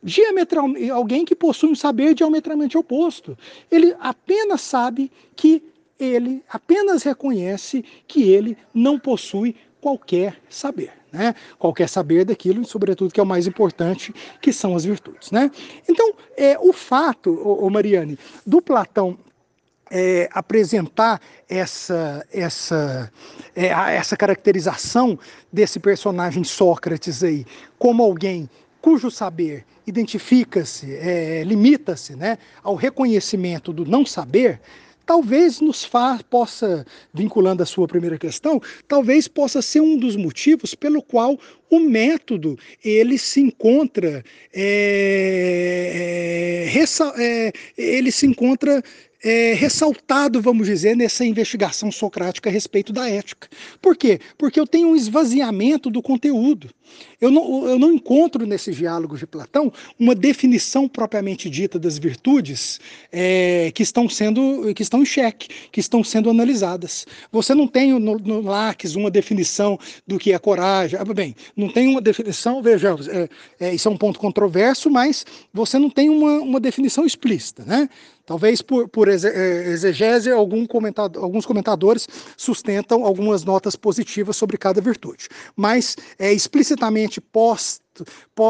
diametral, alguém que possui um saber diametralmente oposto. Ele apenas sabe que ele apenas reconhece que ele não possui qualquer saber né? qualquer saber daquilo, e sobretudo que é o mais importante, que são as virtudes. Né? Então, é, o fato, ô Mariane, do Platão é, apresentar essa, essa, é, essa caracterização desse personagem Sócrates aí como alguém cujo saber identifica-se, é, limita-se né, ao reconhecimento do não saber, talvez nos fa possa, vinculando a sua primeira questão, talvez possa ser um dos motivos pelo qual o método ele se encontra é, é ele se encontra é, ressaltado, vamos dizer, nessa investigação socrática a respeito da ética. Por quê? Porque eu tenho um esvaziamento do conteúdo. Eu não, eu não encontro nesses diálogos de Platão uma definição propriamente dita das virtudes é, que estão sendo que estão em xeque, que estão sendo analisadas. Você não tem no, no uma definição do que é coragem. Ah, bem, não tem uma definição, vejamos, é, é, isso é um ponto controverso, mas você não tem uma, uma definição explícita. Né? Talvez por, por é, exegese, algum comentado, alguns comentadores sustentam algumas notas positivas sobre cada virtude. Mas é, explicitamente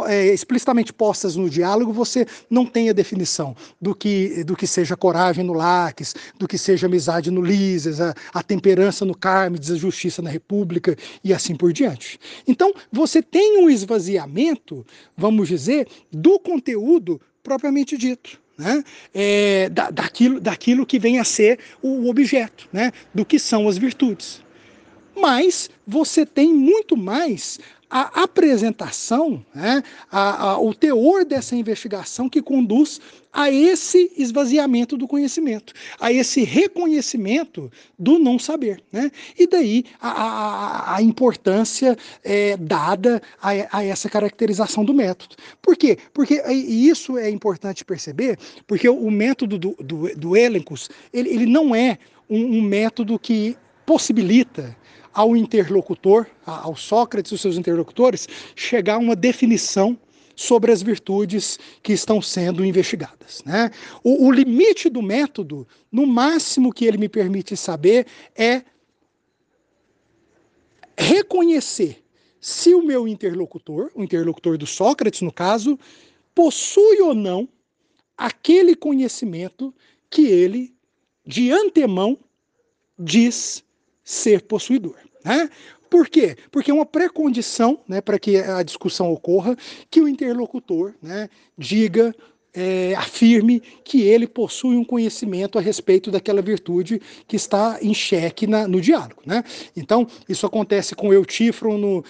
é, explicitamente postas no diálogo, você não tem a definição do que, do que seja coragem no Laques, do que seja amizade no Lises, a, a temperança no Carmes, a justiça na República e assim por diante. Então, você tem um esvaziamento, vamos dizer, do conteúdo propriamente dito né? É, da, daquilo, daquilo que vem a ser o objeto, né? do que são as virtudes. Mas você tem muito mais a apresentação, né, a, a, o teor dessa investigação que conduz a esse esvaziamento do conhecimento, a esse reconhecimento do não saber. Né? E daí a, a, a importância é, dada a, a, essa caracterização do método. Por quê? Porque e isso é importante perceber, porque o, método do, do, do Elencos, ele, ele não é um, um método que possibilita ao interlocutor, ao Sócrates e os seus interlocutores, chegar a uma definição sobre as virtudes que estão sendo investigadas. Né? O, o, limite do método, no máximo que ele me permite saber, é reconhecer se o meu interlocutor, o interlocutor do Sócrates, no caso, possui ou não aquele conhecimento que ele, de antemão, diz ser possuidor. Né? Por quê? Porque é uma precondição né, para que a discussão ocorra que o interlocutor né, diga, é, afirme que ele possui um conhecimento a respeito daquela virtude que está em xeque na, no diálogo. Né? Então, isso acontece com o Eutífron no,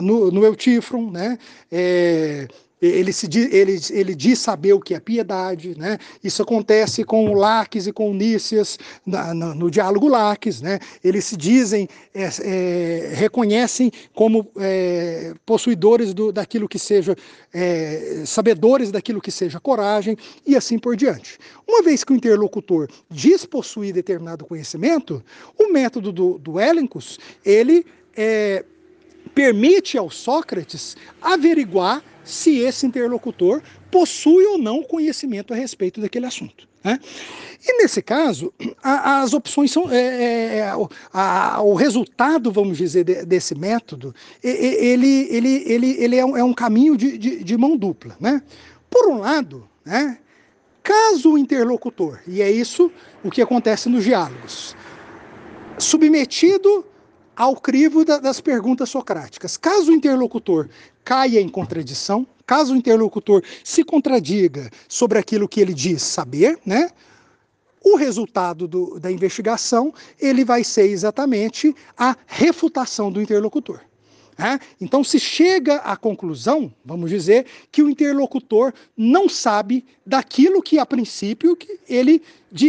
no, no Eutífron, né? É, ele, se, ele, ele diz saber o que é piedade, né? Isso acontece com Laques e com Nícias, no, no diálogo Laques, né? Eles se dizem, é, é, reconhecem como é, possuidores do, daquilo que seja, é, sabedores daquilo que seja coragem e assim por diante. Uma vez que o interlocutor diz possuir determinado conhecimento, o método do, do ele é, permite ao Sócrates averiguar se esse interlocutor possui ou não conhecimento a respeito daquele assunto. Né? E nesse caso, a, as opções são. É, é, é a, o resultado, vamos dizer, de, desse método, ele, ele, ele, ele é, um, é um caminho de, de, de, mão dupla. Né? Por um lado, né, caso o interlocutor, e é isso o que acontece nos diálogos, submetido ao crivo da, das perguntas socráticas. Caso o interlocutor caia em contradição, caso o interlocutor se contradiga sobre aquilo que ele diz saber, né? O resultado do, da investigação ele vai ser exatamente a refutação do interlocutor. Né? Então, se chega à conclusão, vamos dizer, que o interlocutor não sabe daquilo que, a princípio, ele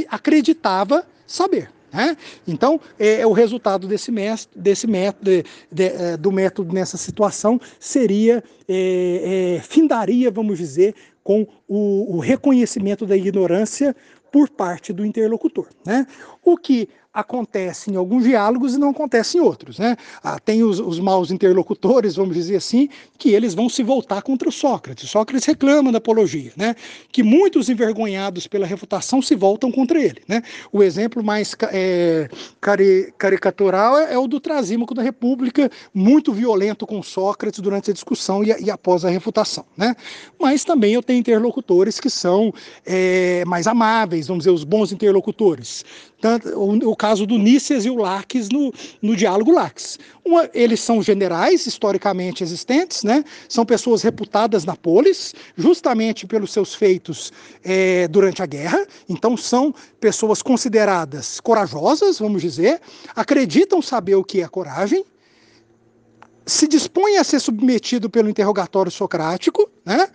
acreditava saber. Né? Então, é, é, o resultado desse, mestre, desse método, de, de, é, do método nessa situação seria, é, é, findaria, vamos dizer, com o, o reconhecimento da ignorância por parte do interlocutor. Né? O que acontece em alguns diálogos e não acontece em outros. Né? Ah, tem os, os maus interlocutores, vamos dizer assim, que eles vão se voltar contra o Sócrates. Sócrates reclama da apologia, né? que muitos envergonhados pela refutação se voltam contra ele. Né? O exemplo mais é, cari caricatural é, é, o do Trasímaco da República, muito violento com Sócrates durante a discussão e, e após a refutação. Né? Mas também eu tenho interlocutores que são é, mais amáveis, vamos dizer, os bons interlocutores. Tanto, o, o caso do Nícias e o Laques no, no diálogo Laques. Uma, eles são generais historicamente existentes, né? são pessoas reputadas na polis, justamente pelos seus feitos é, durante a guerra, então são pessoas consideradas corajosas, vamos dizer, acreditam saber o que é coragem, se dispõem a ser submetido pelo interrogatório socrático né?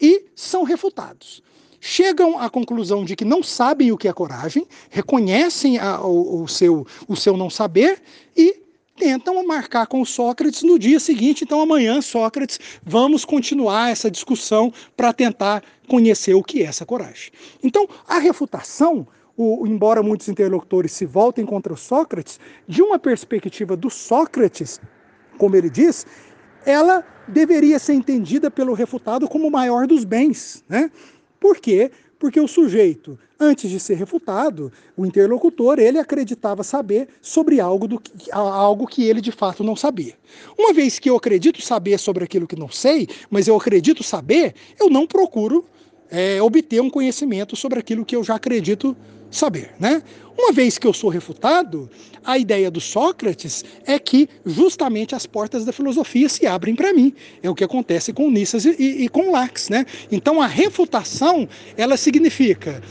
e são refutados. Chegam à conclusão de que não sabem o que é coragem, reconhecem a, o, o, seu, o seu não saber e tentam marcar com Sócrates no dia seguinte. Então, amanhã, Sócrates, vamos continuar essa discussão para tentar conhecer o que é essa coragem. Então, a refutação, o, embora muitos interlocutores se voltem contra Sócrates, de uma perspectiva do Sócrates, como ele diz, ela deveria ser entendida pelo refutado como o maior dos bens. Né? Por quê? Porque o sujeito, antes de ser refutado, o interlocutor, ele acreditava saber sobre algo, do, algo que ele de fato não sabia. Uma vez que eu acredito saber sobre aquilo que não sei, mas eu acredito saber, eu não procuro é, obter um conhecimento sobre aquilo que eu já acredito saber, né? Uma vez que eu sou refutado, a ideia do Sócrates é que justamente as portas da filosofia se abrem para mim. É o que acontece com Nissas e, e, e, com Lax, né? Então a refutação, ela significa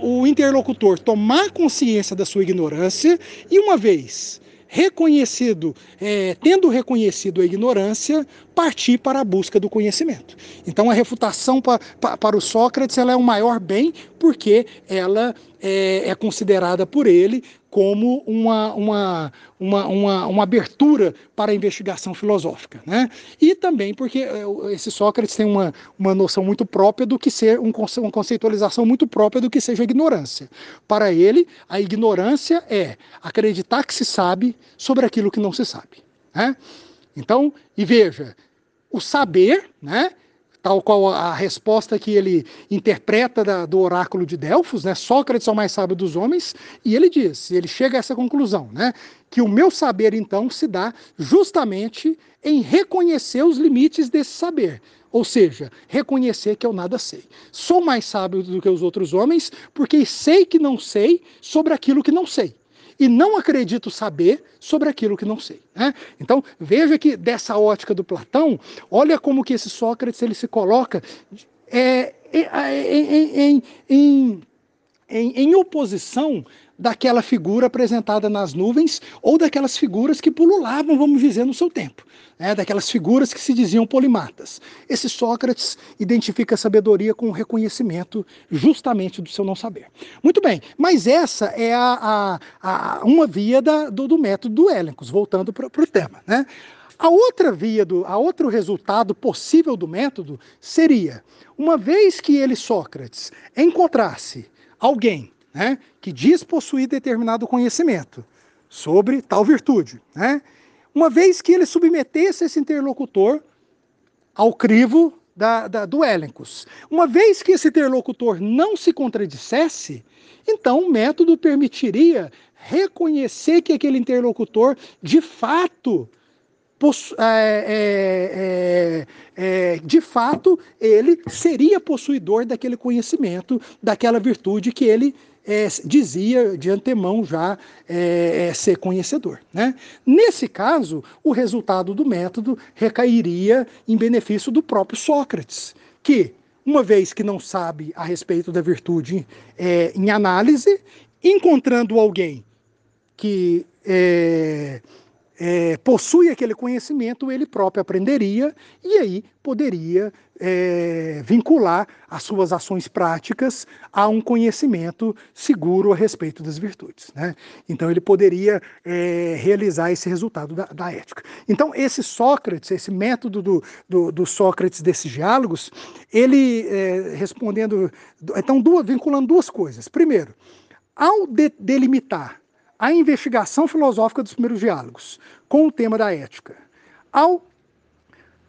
o interlocutor tomar consciência da sua ignorância e uma vez reconhecido, é, tendo reconhecido a ignorância, partir para a busca do conhecimento. Então a refutação pa, pa, para o Sócrates ela é o maior bem porque ela é, é considerada por ele como uma, uma, uma, uma, uma abertura para a investigação filosófica. Né? E também porque é, esse Sócrates tem uma, uma noção muito própria do que ser, um, uma conceitualização muito própria do que seja ignorância. Para ele, a ignorância é acreditar que se sabe sobre aquilo que não se sabe. Né? Então, e veja, o saber, né? Tal qual a resposta que ele interpreta da, do oráculo de Delfos, né? Sócrates é o mais sábio dos homens, e ele diz, ele chega a essa conclusão, né? que o meu saber então se dá justamente em reconhecer os limites desse saber. Ou seja, reconhecer que eu nada sei. Sou mais sábio do que os outros homens, porque sei que não sei sobre aquilo que não sei e não acredito saber sobre aquilo que não sei. Né? Então, veja que dessa ótica do Platão, olha como que esse Sócrates ele se coloca é, em, em, em, em oposição daquela figura apresentada nas nuvens ou daquelas figuras que pululavam, vamos dizer, no seu tempo. Né? Daquelas figuras que se diziam polimatas. Esse Sócrates identifica a sabedoria com o reconhecimento justamente do seu não saber. Muito bem, mas essa é a, a, a uma via da, do, do, método do Élencos, voltando para o tema. Né? A outra via, do, a outro resultado possível do método seria, uma vez que ele, Sócrates, encontrasse alguém né, que diz possuir determinado conhecimento sobre tal virtude. Né? Uma vez que ele submetesse esse interlocutor ao crivo da, da, do Élencos. Uma vez que esse interlocutor não se contradissesse, então o método permitiria reconhecer que aquele interlocutor de fato é, é, é, é, de fato, ele seria possuidor daquele conhecimento, daquela virtude que ele é, dizia de antemão já é, é, ser conhecedor. Né? Nesse caso, o resultado do método recairia em benefício do próprio Sócrates, que, uma vez que não sabe a respeito da virtude é, em análise, encontrando alguém que é, possui aquele conhecimento, ele próprio aprenderia e aí poderia é, vincular as suas ações práticas a um conhecimento seguro a respeito das virtudes. Né? Então ele poderia é, realizar esse resultado da, da, ética. Então esse Sócrates, esse método do, do, do Sócrates desses diálogos, ele é, respondendo, então duas, vinculando duas coisas. Primeiro, ao de, delimitar a investigação filosófica dos primeiros diálogos com o tema da ética, ao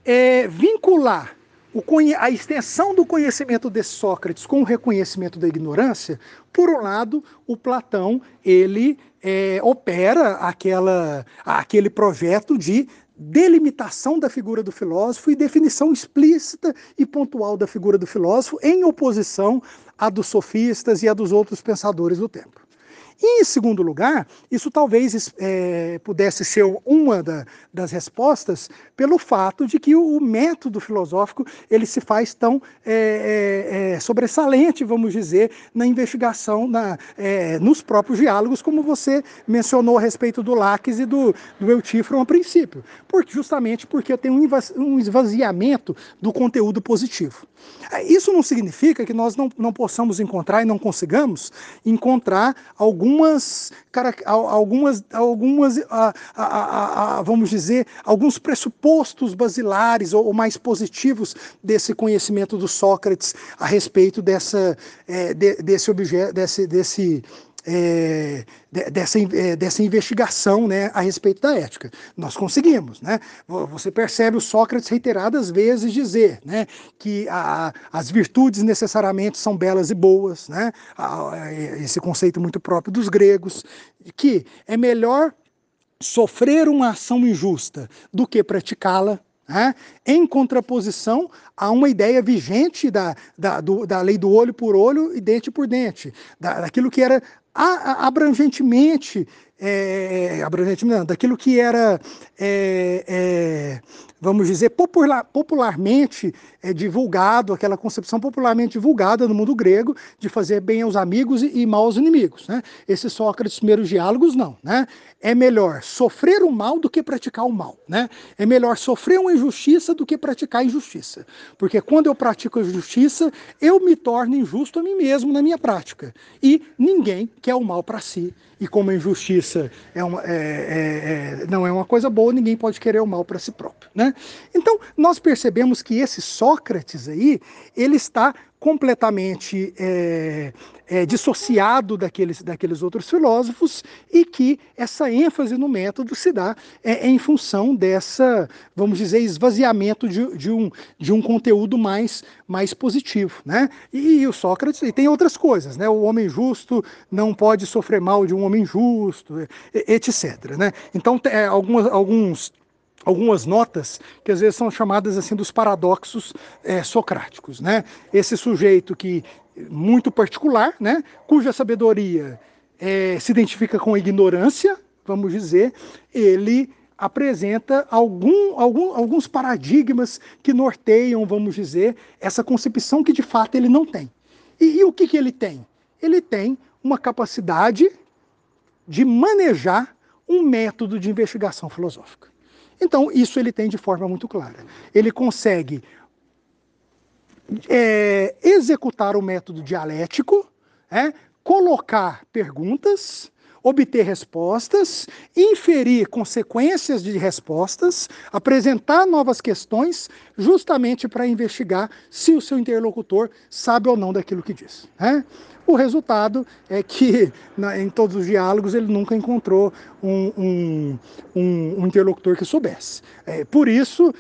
é, vincular a extensão do conhecimento de Sócrates com o reconhecimento da ignorância, por um lado, o Platão ele é, opera aquela, aquele projeto de delimitação da figura do filósofo e definição explícita e pontual da figura do filósofo em oposição à dos sofistas e a dos outros pensadores do tempo. E, em segundo lugar, isso talvez é, pudesse ser uma da, das respostas pelo fato de que o, método filosófico ele se faz tão é, é, é sobressalente, vamos dizer, na investigação, na, é, nos próprios diálogos, como você mencionou a respeito do Laques e do, do Eutífron a princípio, porque, justamente porque eu tenho um esvaziamento do conteúdo positivo. Isso não significa que nós não, não possamos encontrar e não consigamos encontrar algumas, algumas, algumas a, a, a, vamos dizer, alguns pressupostos basilares ou, ou, mais positivos desse conhecimento do Sócrates a respeito dessa, é, de, desse objeto, desse, desse é, dessa, é, dessa investigação né, a respeito da ética. Nós conseguimos. Né? Você percebe o Sócrates reiteradas vezes dizer né, que a, as virtudes necessariamente são belas e boas, né? esse conceito muito próprio dos gregos, que é melhor sofrer uma ação injusta do que praticá-la. Né? em contraposição a uma ideia vigente da, da, do, da lei do olho por olho e dente por dente, da, daquilo que era abrangentemente, é, abrangentemente não, daquilo que era, é, é, vamos dizer, popular, popularmente é, divulgado, aquela concepção popularmente divulgada no mundo grego de fazer bem aos amigos e, e mal aos inimigos. Né? Esses Sócrates primeiros diálogos, não. Né? É melhor sofrer o mal do que praticar o mal. Né? É melhor sofrer uma injustiça do que praticar a injustiça. Porque quando eu pratico a injustiça, eu me torno injusto a mim mesmo na minha prática. E ninguém quer o mal para si. E como a injustiça é uma, é, é, é, não é uma coisa boa, ninguém pode querer o mal para si próprio. Né? Então, nós percebemos que esse Sócrates aí, ele está completamente é, é, dissociado daqueles, daqueles outros filósofos e que essa ênfase no método se dá é, em função dessa, vamos dizer, esvaziamento de, de, um, de um conteúdo mais, mais positivo. Né? E, e o Sócrates e tem outras coisas, né? o homem justo não pode sofrer mal de um homem justo, etc. Né? Então, é, algumas, alguns algumas notas que às vezes são chamadas assim dos paradoxos é, socráticos, né? Esse sujeito que muito particular, né? Cuja sabedoria é, se identifica com a ignorância, vamos dizer, ele apresenta algum, algum, alguns paradigmas que norteiam, vamos dizer, essa concepção que de fato ele não tem. E, e o que, que ele tem? Ele tem uma capacidade de manejar um método de investigação filosófica. Então, isso ele tem de forma muito clara. Ele consegue é, executar o método dialético, é, colocar perguntas, obter respostas, inferir consequências de respostas, apresentar novas questões, justamente para investigar se o seu interlocutor sabe ou não daquilo que diz. Né? O resultado é que, na, em todos os diálogos, ele nunca encontrou um, um, um, um interlocutor que soubesse. É, por isso,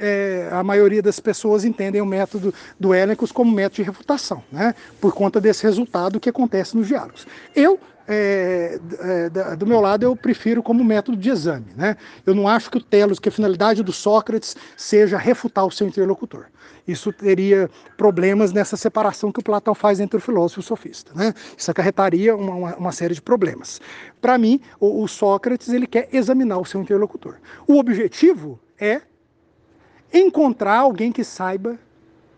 é, a maioria das pessoas entendem o método do Élencos como método de refutação, né? por conta desse resultado que acontece nos diálogos. Eu é, é, do meu lado, eu prefiro como método de exame. Né? Eu não acho que o telos, que a finalidade do Sócrates seja refutar o seu interlocutor. Isso teria problemas nessa separação que o Platão faz entre o filósofo e o sofista. Né? Isso acarretaria uma, uma, uma série de problemas. Para mim, o, o Sócrates ele quer examinar o seu interlocutor. O objetivo é encontrar alguém que saiba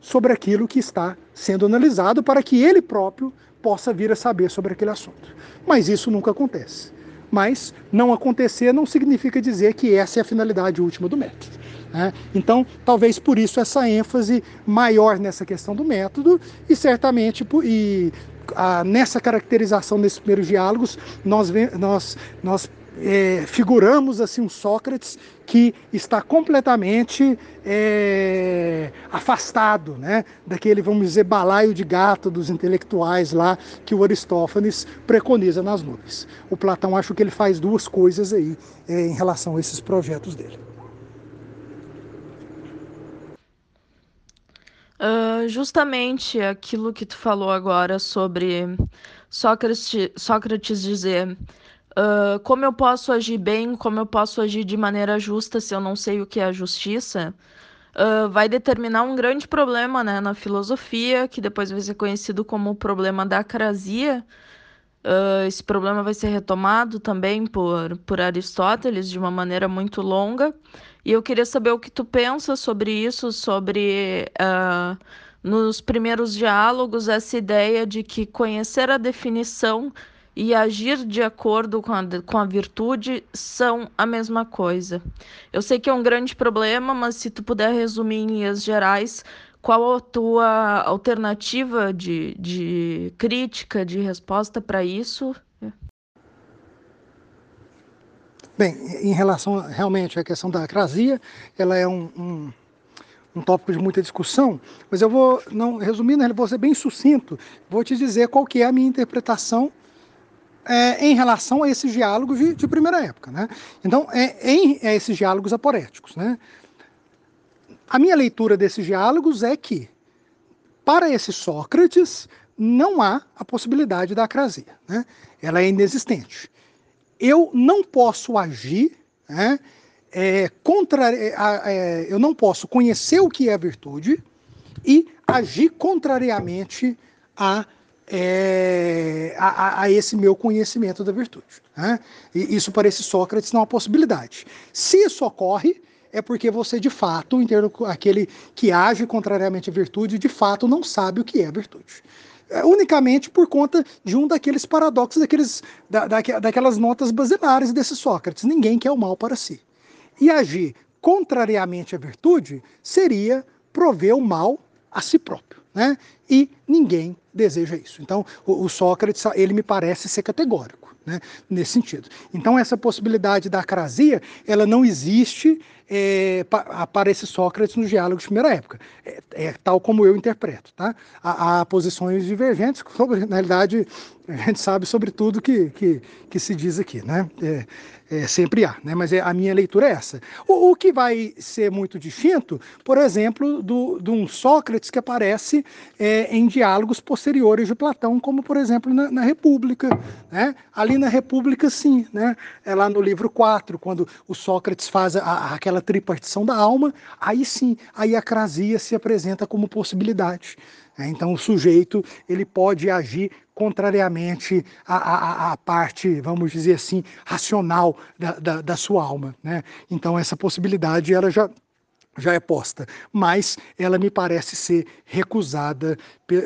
sobre aquilo que está sendo analisado para que ele próprio possa vir a saber sobre aquele assunto. Mas isso nunca acontece. Mas não acontecer não significa dizer que essa é a finalidade última do método. Né? Então, talvez por isso essa ênfase maior nessa questão do método e certamente e, a, nessa caracterização desses primeiros diálogos nós, nós, nós é, figuramos assim um Sócrates que está completamente é, afastado né, daquele, vamos dizer, balaio de gato dos intelectuais lá que o Aristófanes preconiza nas nuvens. O Platão acho que ele faz duas coisas aí é, em relação a esses projetos dele. Uh, justamente aquilo que tu falou agora sobre Sócrates, Sócrates dizer Uh, como eu posso agir bem, como eu posso agir de maneira justa se eu não sei o que é a justiça, uh, vai determinar um grande problema né, na filosofia, que depois vai ser conhecido como o problema da acrasia, Uh, esse problema vai ser retomado também por, por Aristóteles de uma maneira muito longa. E eu queria saber o que tu pensa sobre isso, sobre nos primeiros diálogos essa ideia de que conhecer a definição e agir de acordo com a, com a virtude são a mesma coisa. Eu sei que é um grande problema, mas se tu puder resumir em linhas gerais, qual a tua alternativa de, de crítica, de resposta para isso? Bem, em relação realmente à questão da acrasia, ela é um, um, um, tópico de muita discussão, mas eu vou, não resumindo, vou ser bem sucinto, vou te dizer qual que é a minha interpretação é, em relação a esses diálogos de, de primeira época. Né? Então, é, em é esses diálogos aporéticos. Né? A minha leitura desses diálogos é que, para esse Sócrates, não há a possibilidade da acrasia. Né? Ela é inexistente. Eu não posso agir né, é, contra, é, é, eu não posso conhecer o que é a virtude e agir contrariamente a, é, a, a, esse meu conhecimento da virtude. Né? E isso para esse Sócrates não é uma possibilidade. Se isso ocorre, é porque você, de fato, aquele que age contrariamente à virtude, de fato não sabe o que é a virtude. É unicamente por conta de um daqueles paradoxos, daqueles, da, daquelas notas basilares desse Sócrates. Ninguém quer o mal para si. E agir contrariamente à virtude seria prover o mal a si próprio. Né? E ninguém deseja isso. Então, o, o Sócrates, ele me parece ser categórico. Né, nesse sentido. Então, essa possibilidade da acrasia, ela não existe é, para esse Sócrates nos diálogos de primeira época. É, é, tal como eu interpreto. Tá? Há, há, posições divergentes, sobre, na realidade, a gente sabe sobre tudo que, que, que se diz aqui. Né? É, é, sempre há, né? mas é, a minha leitura é essa. O, o, que vai ser muito distinto, por exemplo, do, de um Sócrates que aparece é, em diálogos posteriores de Platão, como por exemplo na, na, República. Né? Ali na República, sim, né? é lá no livro 4, quando o Sócrates faz a, aquela tripartição da alma, aí sim, aí a crasia se apresenta como possibilidade. É, então o sujeito ele pode agir contrariamente à, à, à, parte, vamos dizer assim, racional da, da, da sua alma. Né? Então essa possibilidade ela já, já é posta, mas ela me parece ser recusada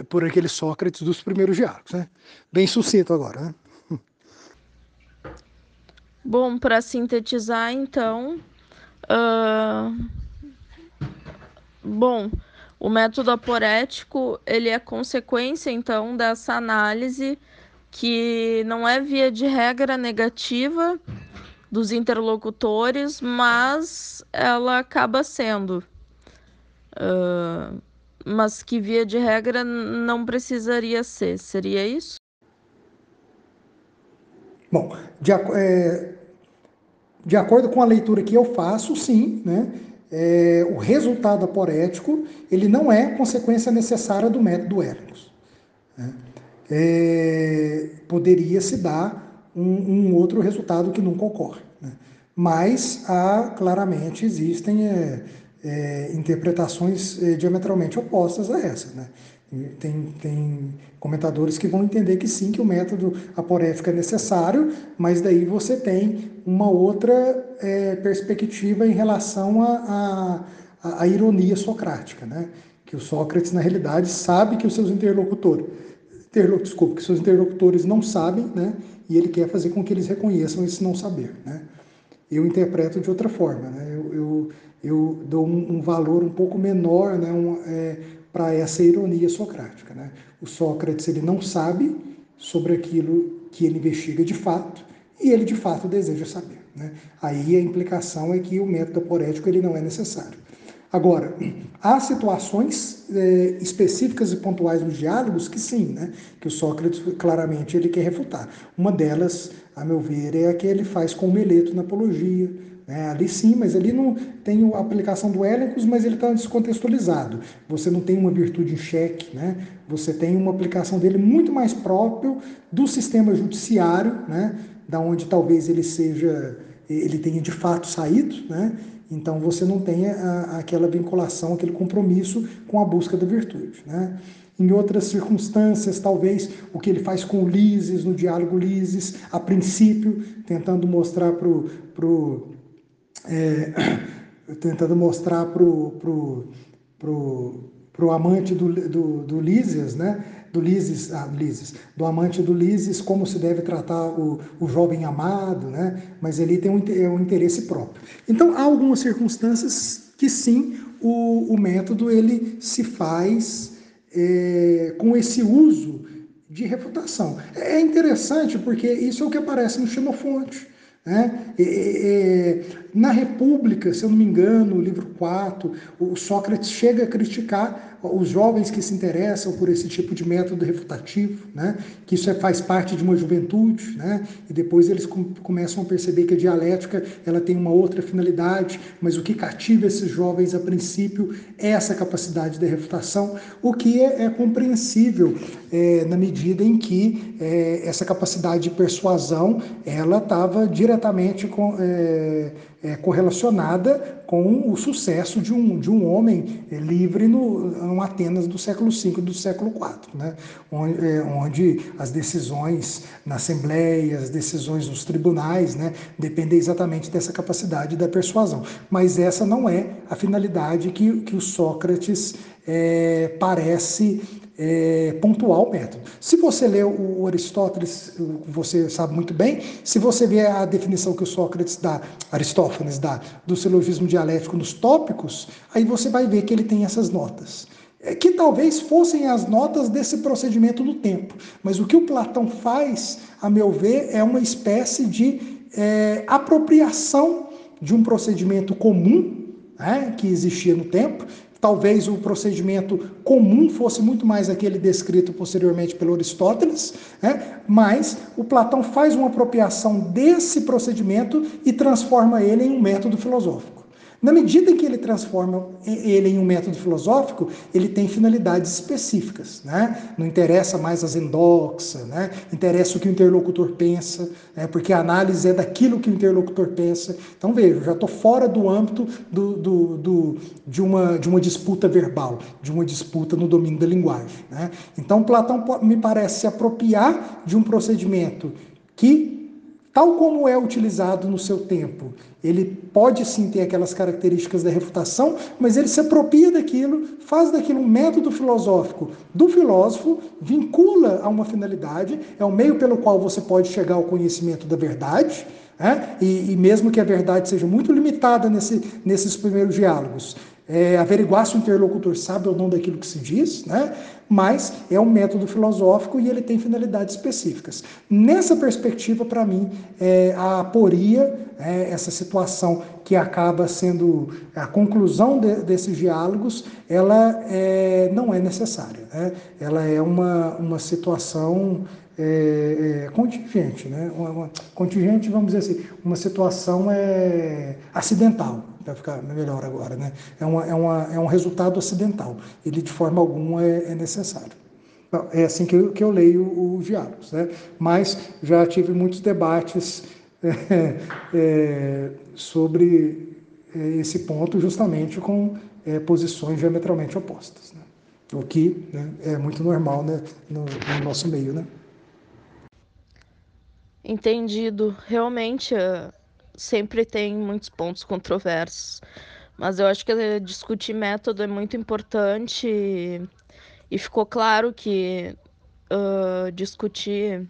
por aquele Sócrates dos primeiros diálogos. Né? Bem sucinto agora. Né? Bom, para sintetizar, então, uh... bom, o método aporético, ele é consequência, então, dessa análise que não é via de regra negativa dos interlocutores, mas ela acaba sendo. Uh, mas que via de regra não precisaria ser. Seria isso? Bom, de, é, de acordo com a leitura que eu faço, sim, né? É, o resultado aporético ele não é consequência necessária do método Ehrenhus. Né? É, poderia se dar um, um, outro resultado que nunca ocorre. Né? Mas há, claramente existem é, é interpretações é, diametralmente opostas a essa. Né? Tem, tem comentadores que vão entender que sim, que o método aporético é necessário, mas daí você tem uma outra é, perspectiva em relação à a, a, a, ironia socrática, né? que o Sócrates, na realidade, sabe que os seus interlocutores, desculpa, que seus interlocutores não sabem, né? e ele quer fazer com que eles reconheçam esse não saber. Né? Eu interpreto de outra forma, né? eu, eu, eu dou um, um valor um pouco menor, né? Um, é, para essa ironia socrática. Né? O Sócrates ele não sabe sobre aquilo que ele investiga de fato e ele de fato deseja saber. Né? Aí a implicação é que o método aporético ele não é necessário. Agora, há situações é, específicas e pontuais nos diálogos que sim, né? que o Sócrates claramente ele quer refutar. Uma delas, a meu ver, é a que ele faz com o Meleto na Apologia, né? Ali sim, mas ali não tem a aplicação do Élicos, mas ele está descontextualizado. Você não tem uma virtude em xeque, né? você tem uma aplicação dele muito mais próprio do sistema judiciário, né? da onde talvez ele seja, ele tenha de fato saído, né? então você não tem a, aquela vinculação, aquele compromisso com a busca da virtude. Né? Em outras circunstâncias, talvez o que ele faz com o Lises, no diálogo Lises, a princípio, tentando mostrar para o. Pro, é, tentando mostrar para o pro, pro, pro amante do, do, do né? do Lises, ah, Lises, do amante do Lises, como se deve tratar o, o jovem amado, né? mas ele tem um, um interesse próprio. Então, há algumas circunstâncias que sim, o, o método ele se faz é, com esse uso de refutação. É interessante porque isso é o que aparece no Xenofonte. Né? É, é, na República, se eu não me engano, o livro 4, o Sócrates chega a criticar os jovens que se interessam por esse tipo de método refutativo, né? que isso é, faz parte de uma juventude, né? e depois eles com, começam a perceber que a dialética ela tem uma outra finalidade, mas o que cativa esses jovens a princípio é essa capacidade de refutação, o que é, é compreensível é, na medida em que é, essa capacidade de persuasão ela estava diretamente com, é, correlacionada com o sucesso de um, de um homem é, livre no, no Atenas do século V e do século IV, né? onde, é, onde as decisões na Assembleia, as decisões nos tribunais, né, dependem exatamente dessa capacidade da persuasão. Mas essa não é a finalidade que, que o Sócrates é, parece é, pontuar o método. Se você lê o Aristóteles, você sabe muito bem, se você vê a definição que o Sócrates dá, Aristófanes dá, do silogismo dialético nos tópicos, aí você vai ver que ele tem essas notas. É, que talvez fossem as notas desse procedimento do tempo. Mas o que o Platão faz, a meu ver, é uma espécie de é, apropriação de um procedimento comum né, que existia no tempo Talvez o procedimento comum fosse muito mais aquele descrito posteriormente pelo Aristóteles, né? mas o Platão faz uma apropriação desse procedimento e transforma ele em um método filosófico. Na medida em que ele transforma ele em um método filosófico, ele tem finalidades específicas. Né? Não interessa mais as endoxa, né? interessa o que o interlocutor pensa, né? porque a análise é daquilo que o interlocutor pensa. Então, veja, já estou fora do âmbito do, do, do, de, uma, de uma disputa verbal, de uma disputa no domínio da linguagem. Né? Então, Platão me parece se apropriar de um procedimento que tal como é utilizado no seu tempo. Ele pode sim ter aquelas características da refutação, mas ele se apropria daquilo, faz daquilo um método filosófico do filósofo, vincula a uma finalidade, é o meio pelo qual você pode chegar ao conhecimento da verdade. É? E, e, mesmo que a verdade seja muito limitada nesse, nesses primeiros diálogos, é, averiguar se o interlocutor sabe ou não daquilo que se diz, né? Mas é um método filosófico e ele tem finalidades específicas. Nessa perspectiva, para mim, é, a aporia, é, essa situação que acaba sendo a conclusão de, desses diálogos, ela é, não é necessária. Né? Ela é uma, uma situação é, é, contingente, né? Uma, uma, contingente, vamos dizer assim, uma situação é, acidental vai ficar melhor agora, né? É, uma, é, uma, é um resultado acidental. Ele, de forma alguma, é, é necessário. É assim que eu, que eu leio os diálogos, né? Mas já tive muitos debates é, é, sobre é, esse ponto, justamente com é, posições diametralmente opostas, né? O que né, é muito normal né, no, no nosso meio, né? Entendido. Realmente, sempre tem muitos pontos controversos. Mas eu acho que discutir método é muito importante e, e ficou claro que uh, discutir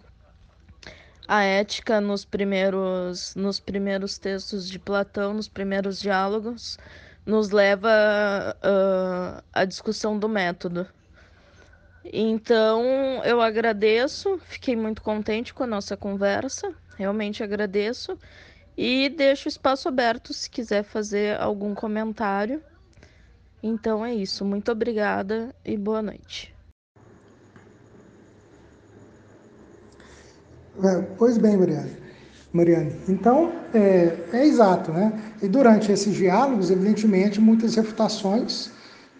a ética nos primeiros, nos primeiros textos de Platão, nos primeiros diálogos, nos leva uh, à discussão do método. Então, eu agradeço, fiquei muito contente com a nossa conversa, realmente agradeço. E deixo o espaço aberto se quiser fazer algum comentário. Então é isso. Muito obrigada e boa noite. É, pois bem, Mariane. Mariane. Então, é, é, exato, né? E durante esses diálogos, evidentemente, muitas refutações,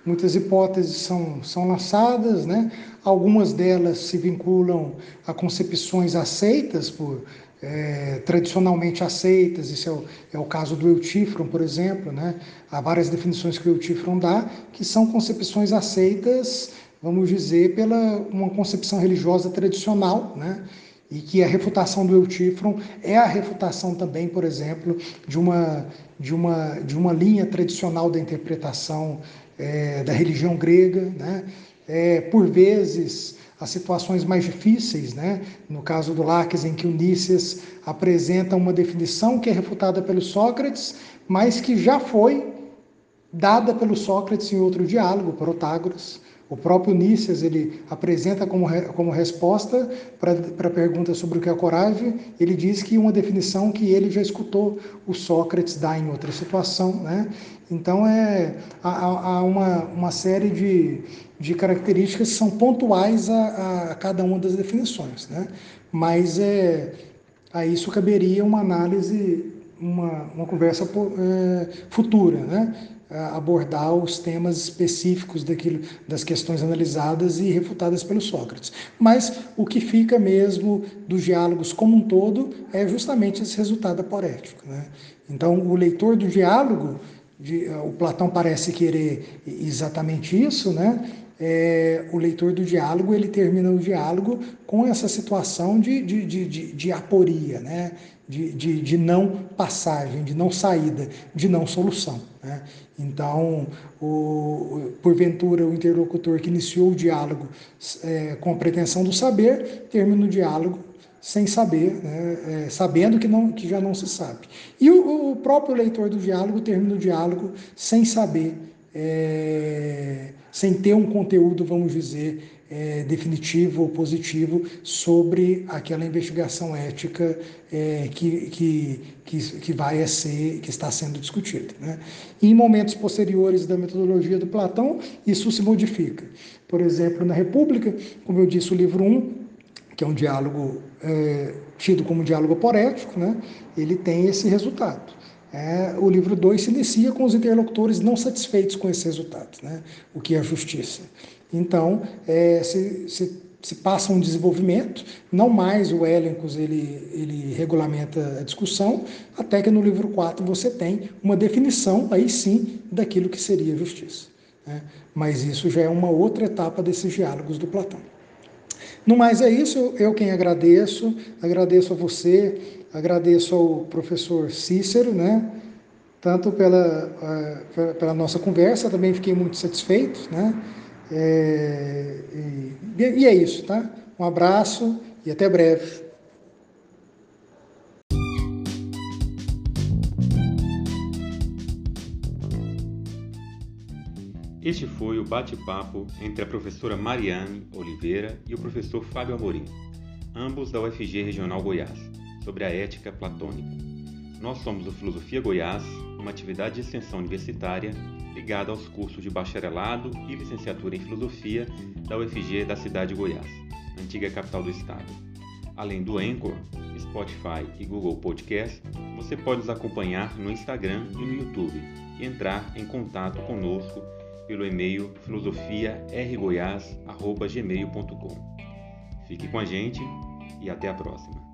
muitas hipóteses são, são lançadas, né? Algumas delas se vinculam a concepções aceitas por é, tradicionalmente aceitas, isso é o, é o caso do Eutífron, por exemplo, né? há várias definições que o Eutífron dá, que são concepções aceitas vamos dizer, pela uma concepção religiosa tradicional, né? e que a refutação do Eutífron é a refutação também, por exemplo, de uma, de uma, de uma linha tradicional da interpretação é, da religião grega, né? É, por vezes as situações mais difíceis, né? no caso do Laques, em que o Nícias apresenta uma definição que é refutada pelo Sócrates, mas que já foi dada pelo Sócrates em outro diálogo, Protágoras, o próprio Nícias ele apresenta como, como resposta para a pergunta sobre o que é coragem, ele diz que uma definição que ele já escutou o Sócrates dar em outra situação. Né? Então é, há, há uma, uma série de, de características que são pontuais a, a cada uma das definições. Né? Mas é, a isso caberia uma análise, uma, uma conversa é, futura. Né? Abordar os temas específicos daquilo, das questões analisadas e refutadas pelo Sócrates. Mas o que fica mesmo dos diálogos como um todo é justamente esse resultado aporético. Né? Então, o leitor do diálogo, de, o Platão parece querer exatamente isso, né? É, o leitor do diálogo ele termina o diálogo com essa situação de, de, de, de, de aporia, né? De, de, de não passagem, de não saída, de não solução. Né? Então, o, porventura, o interlocutor que iniciou o diálogo é, com a pretensão do saber, termina o diálogo sem saber, né? é, sabendo que, não, que já não se sabe. E o, o, próprio leitor do diálogo termina o diálogo sem saber, é, sem ter um conteúdo, vamos dizer, é, definitivo ou positivo sobre aquela investigação ética é, que, que, que, que, vai ser, que está sendo discutida. Né? em momentos posteriores da metodologia do Platão, isso se modifica. Por exemplo, na República, como eu disse, o livro 1, que é um diálogo é, tido como um diálogo poético, né? ele tem esse resultado. É, o livro 2 se inicia com os interlocutores não satisfeitos com esse resultado, né? o que é a justiça. Então, é, se, se, se, passa um desenvolvimento, não mais o Elencos ele, ele regulamenta a discussão, até que no livro 4 você tem uma definição, aí sim, daquilo que seria justiça. Né? Mas isso já é uma outra etapa desses diálogos do Platão. No mais é isso, eu quem agradeço, agradeço a você, agradeço ao professor Cícero, né? tanto pela, uh, pela nossa conversa, também fiquei muito satisfeito, né? É, e, e é isso, tá? Um abraço e até breve. Este foi o bate-papo entre a professora Mariane Oliveira e o professor Fábio Amorim, ambos da UFG Regional Goiás, sobre a ética platônica. Nós somos o Filosofia Goiás, uma atividade de extensão universitária ligada aos cursos de bacharelado e licenciatura em filosofia da UFG da cidade de Goiás, antiga capital do estado. Além do Anchor, Spotify e Google Podcast, você pode nos acompanhar no Instagram e no YouTube e entrar em contato conosco pelo e-mail filosofiargoiás.gmail.com. Fique com a gente e até a próxima.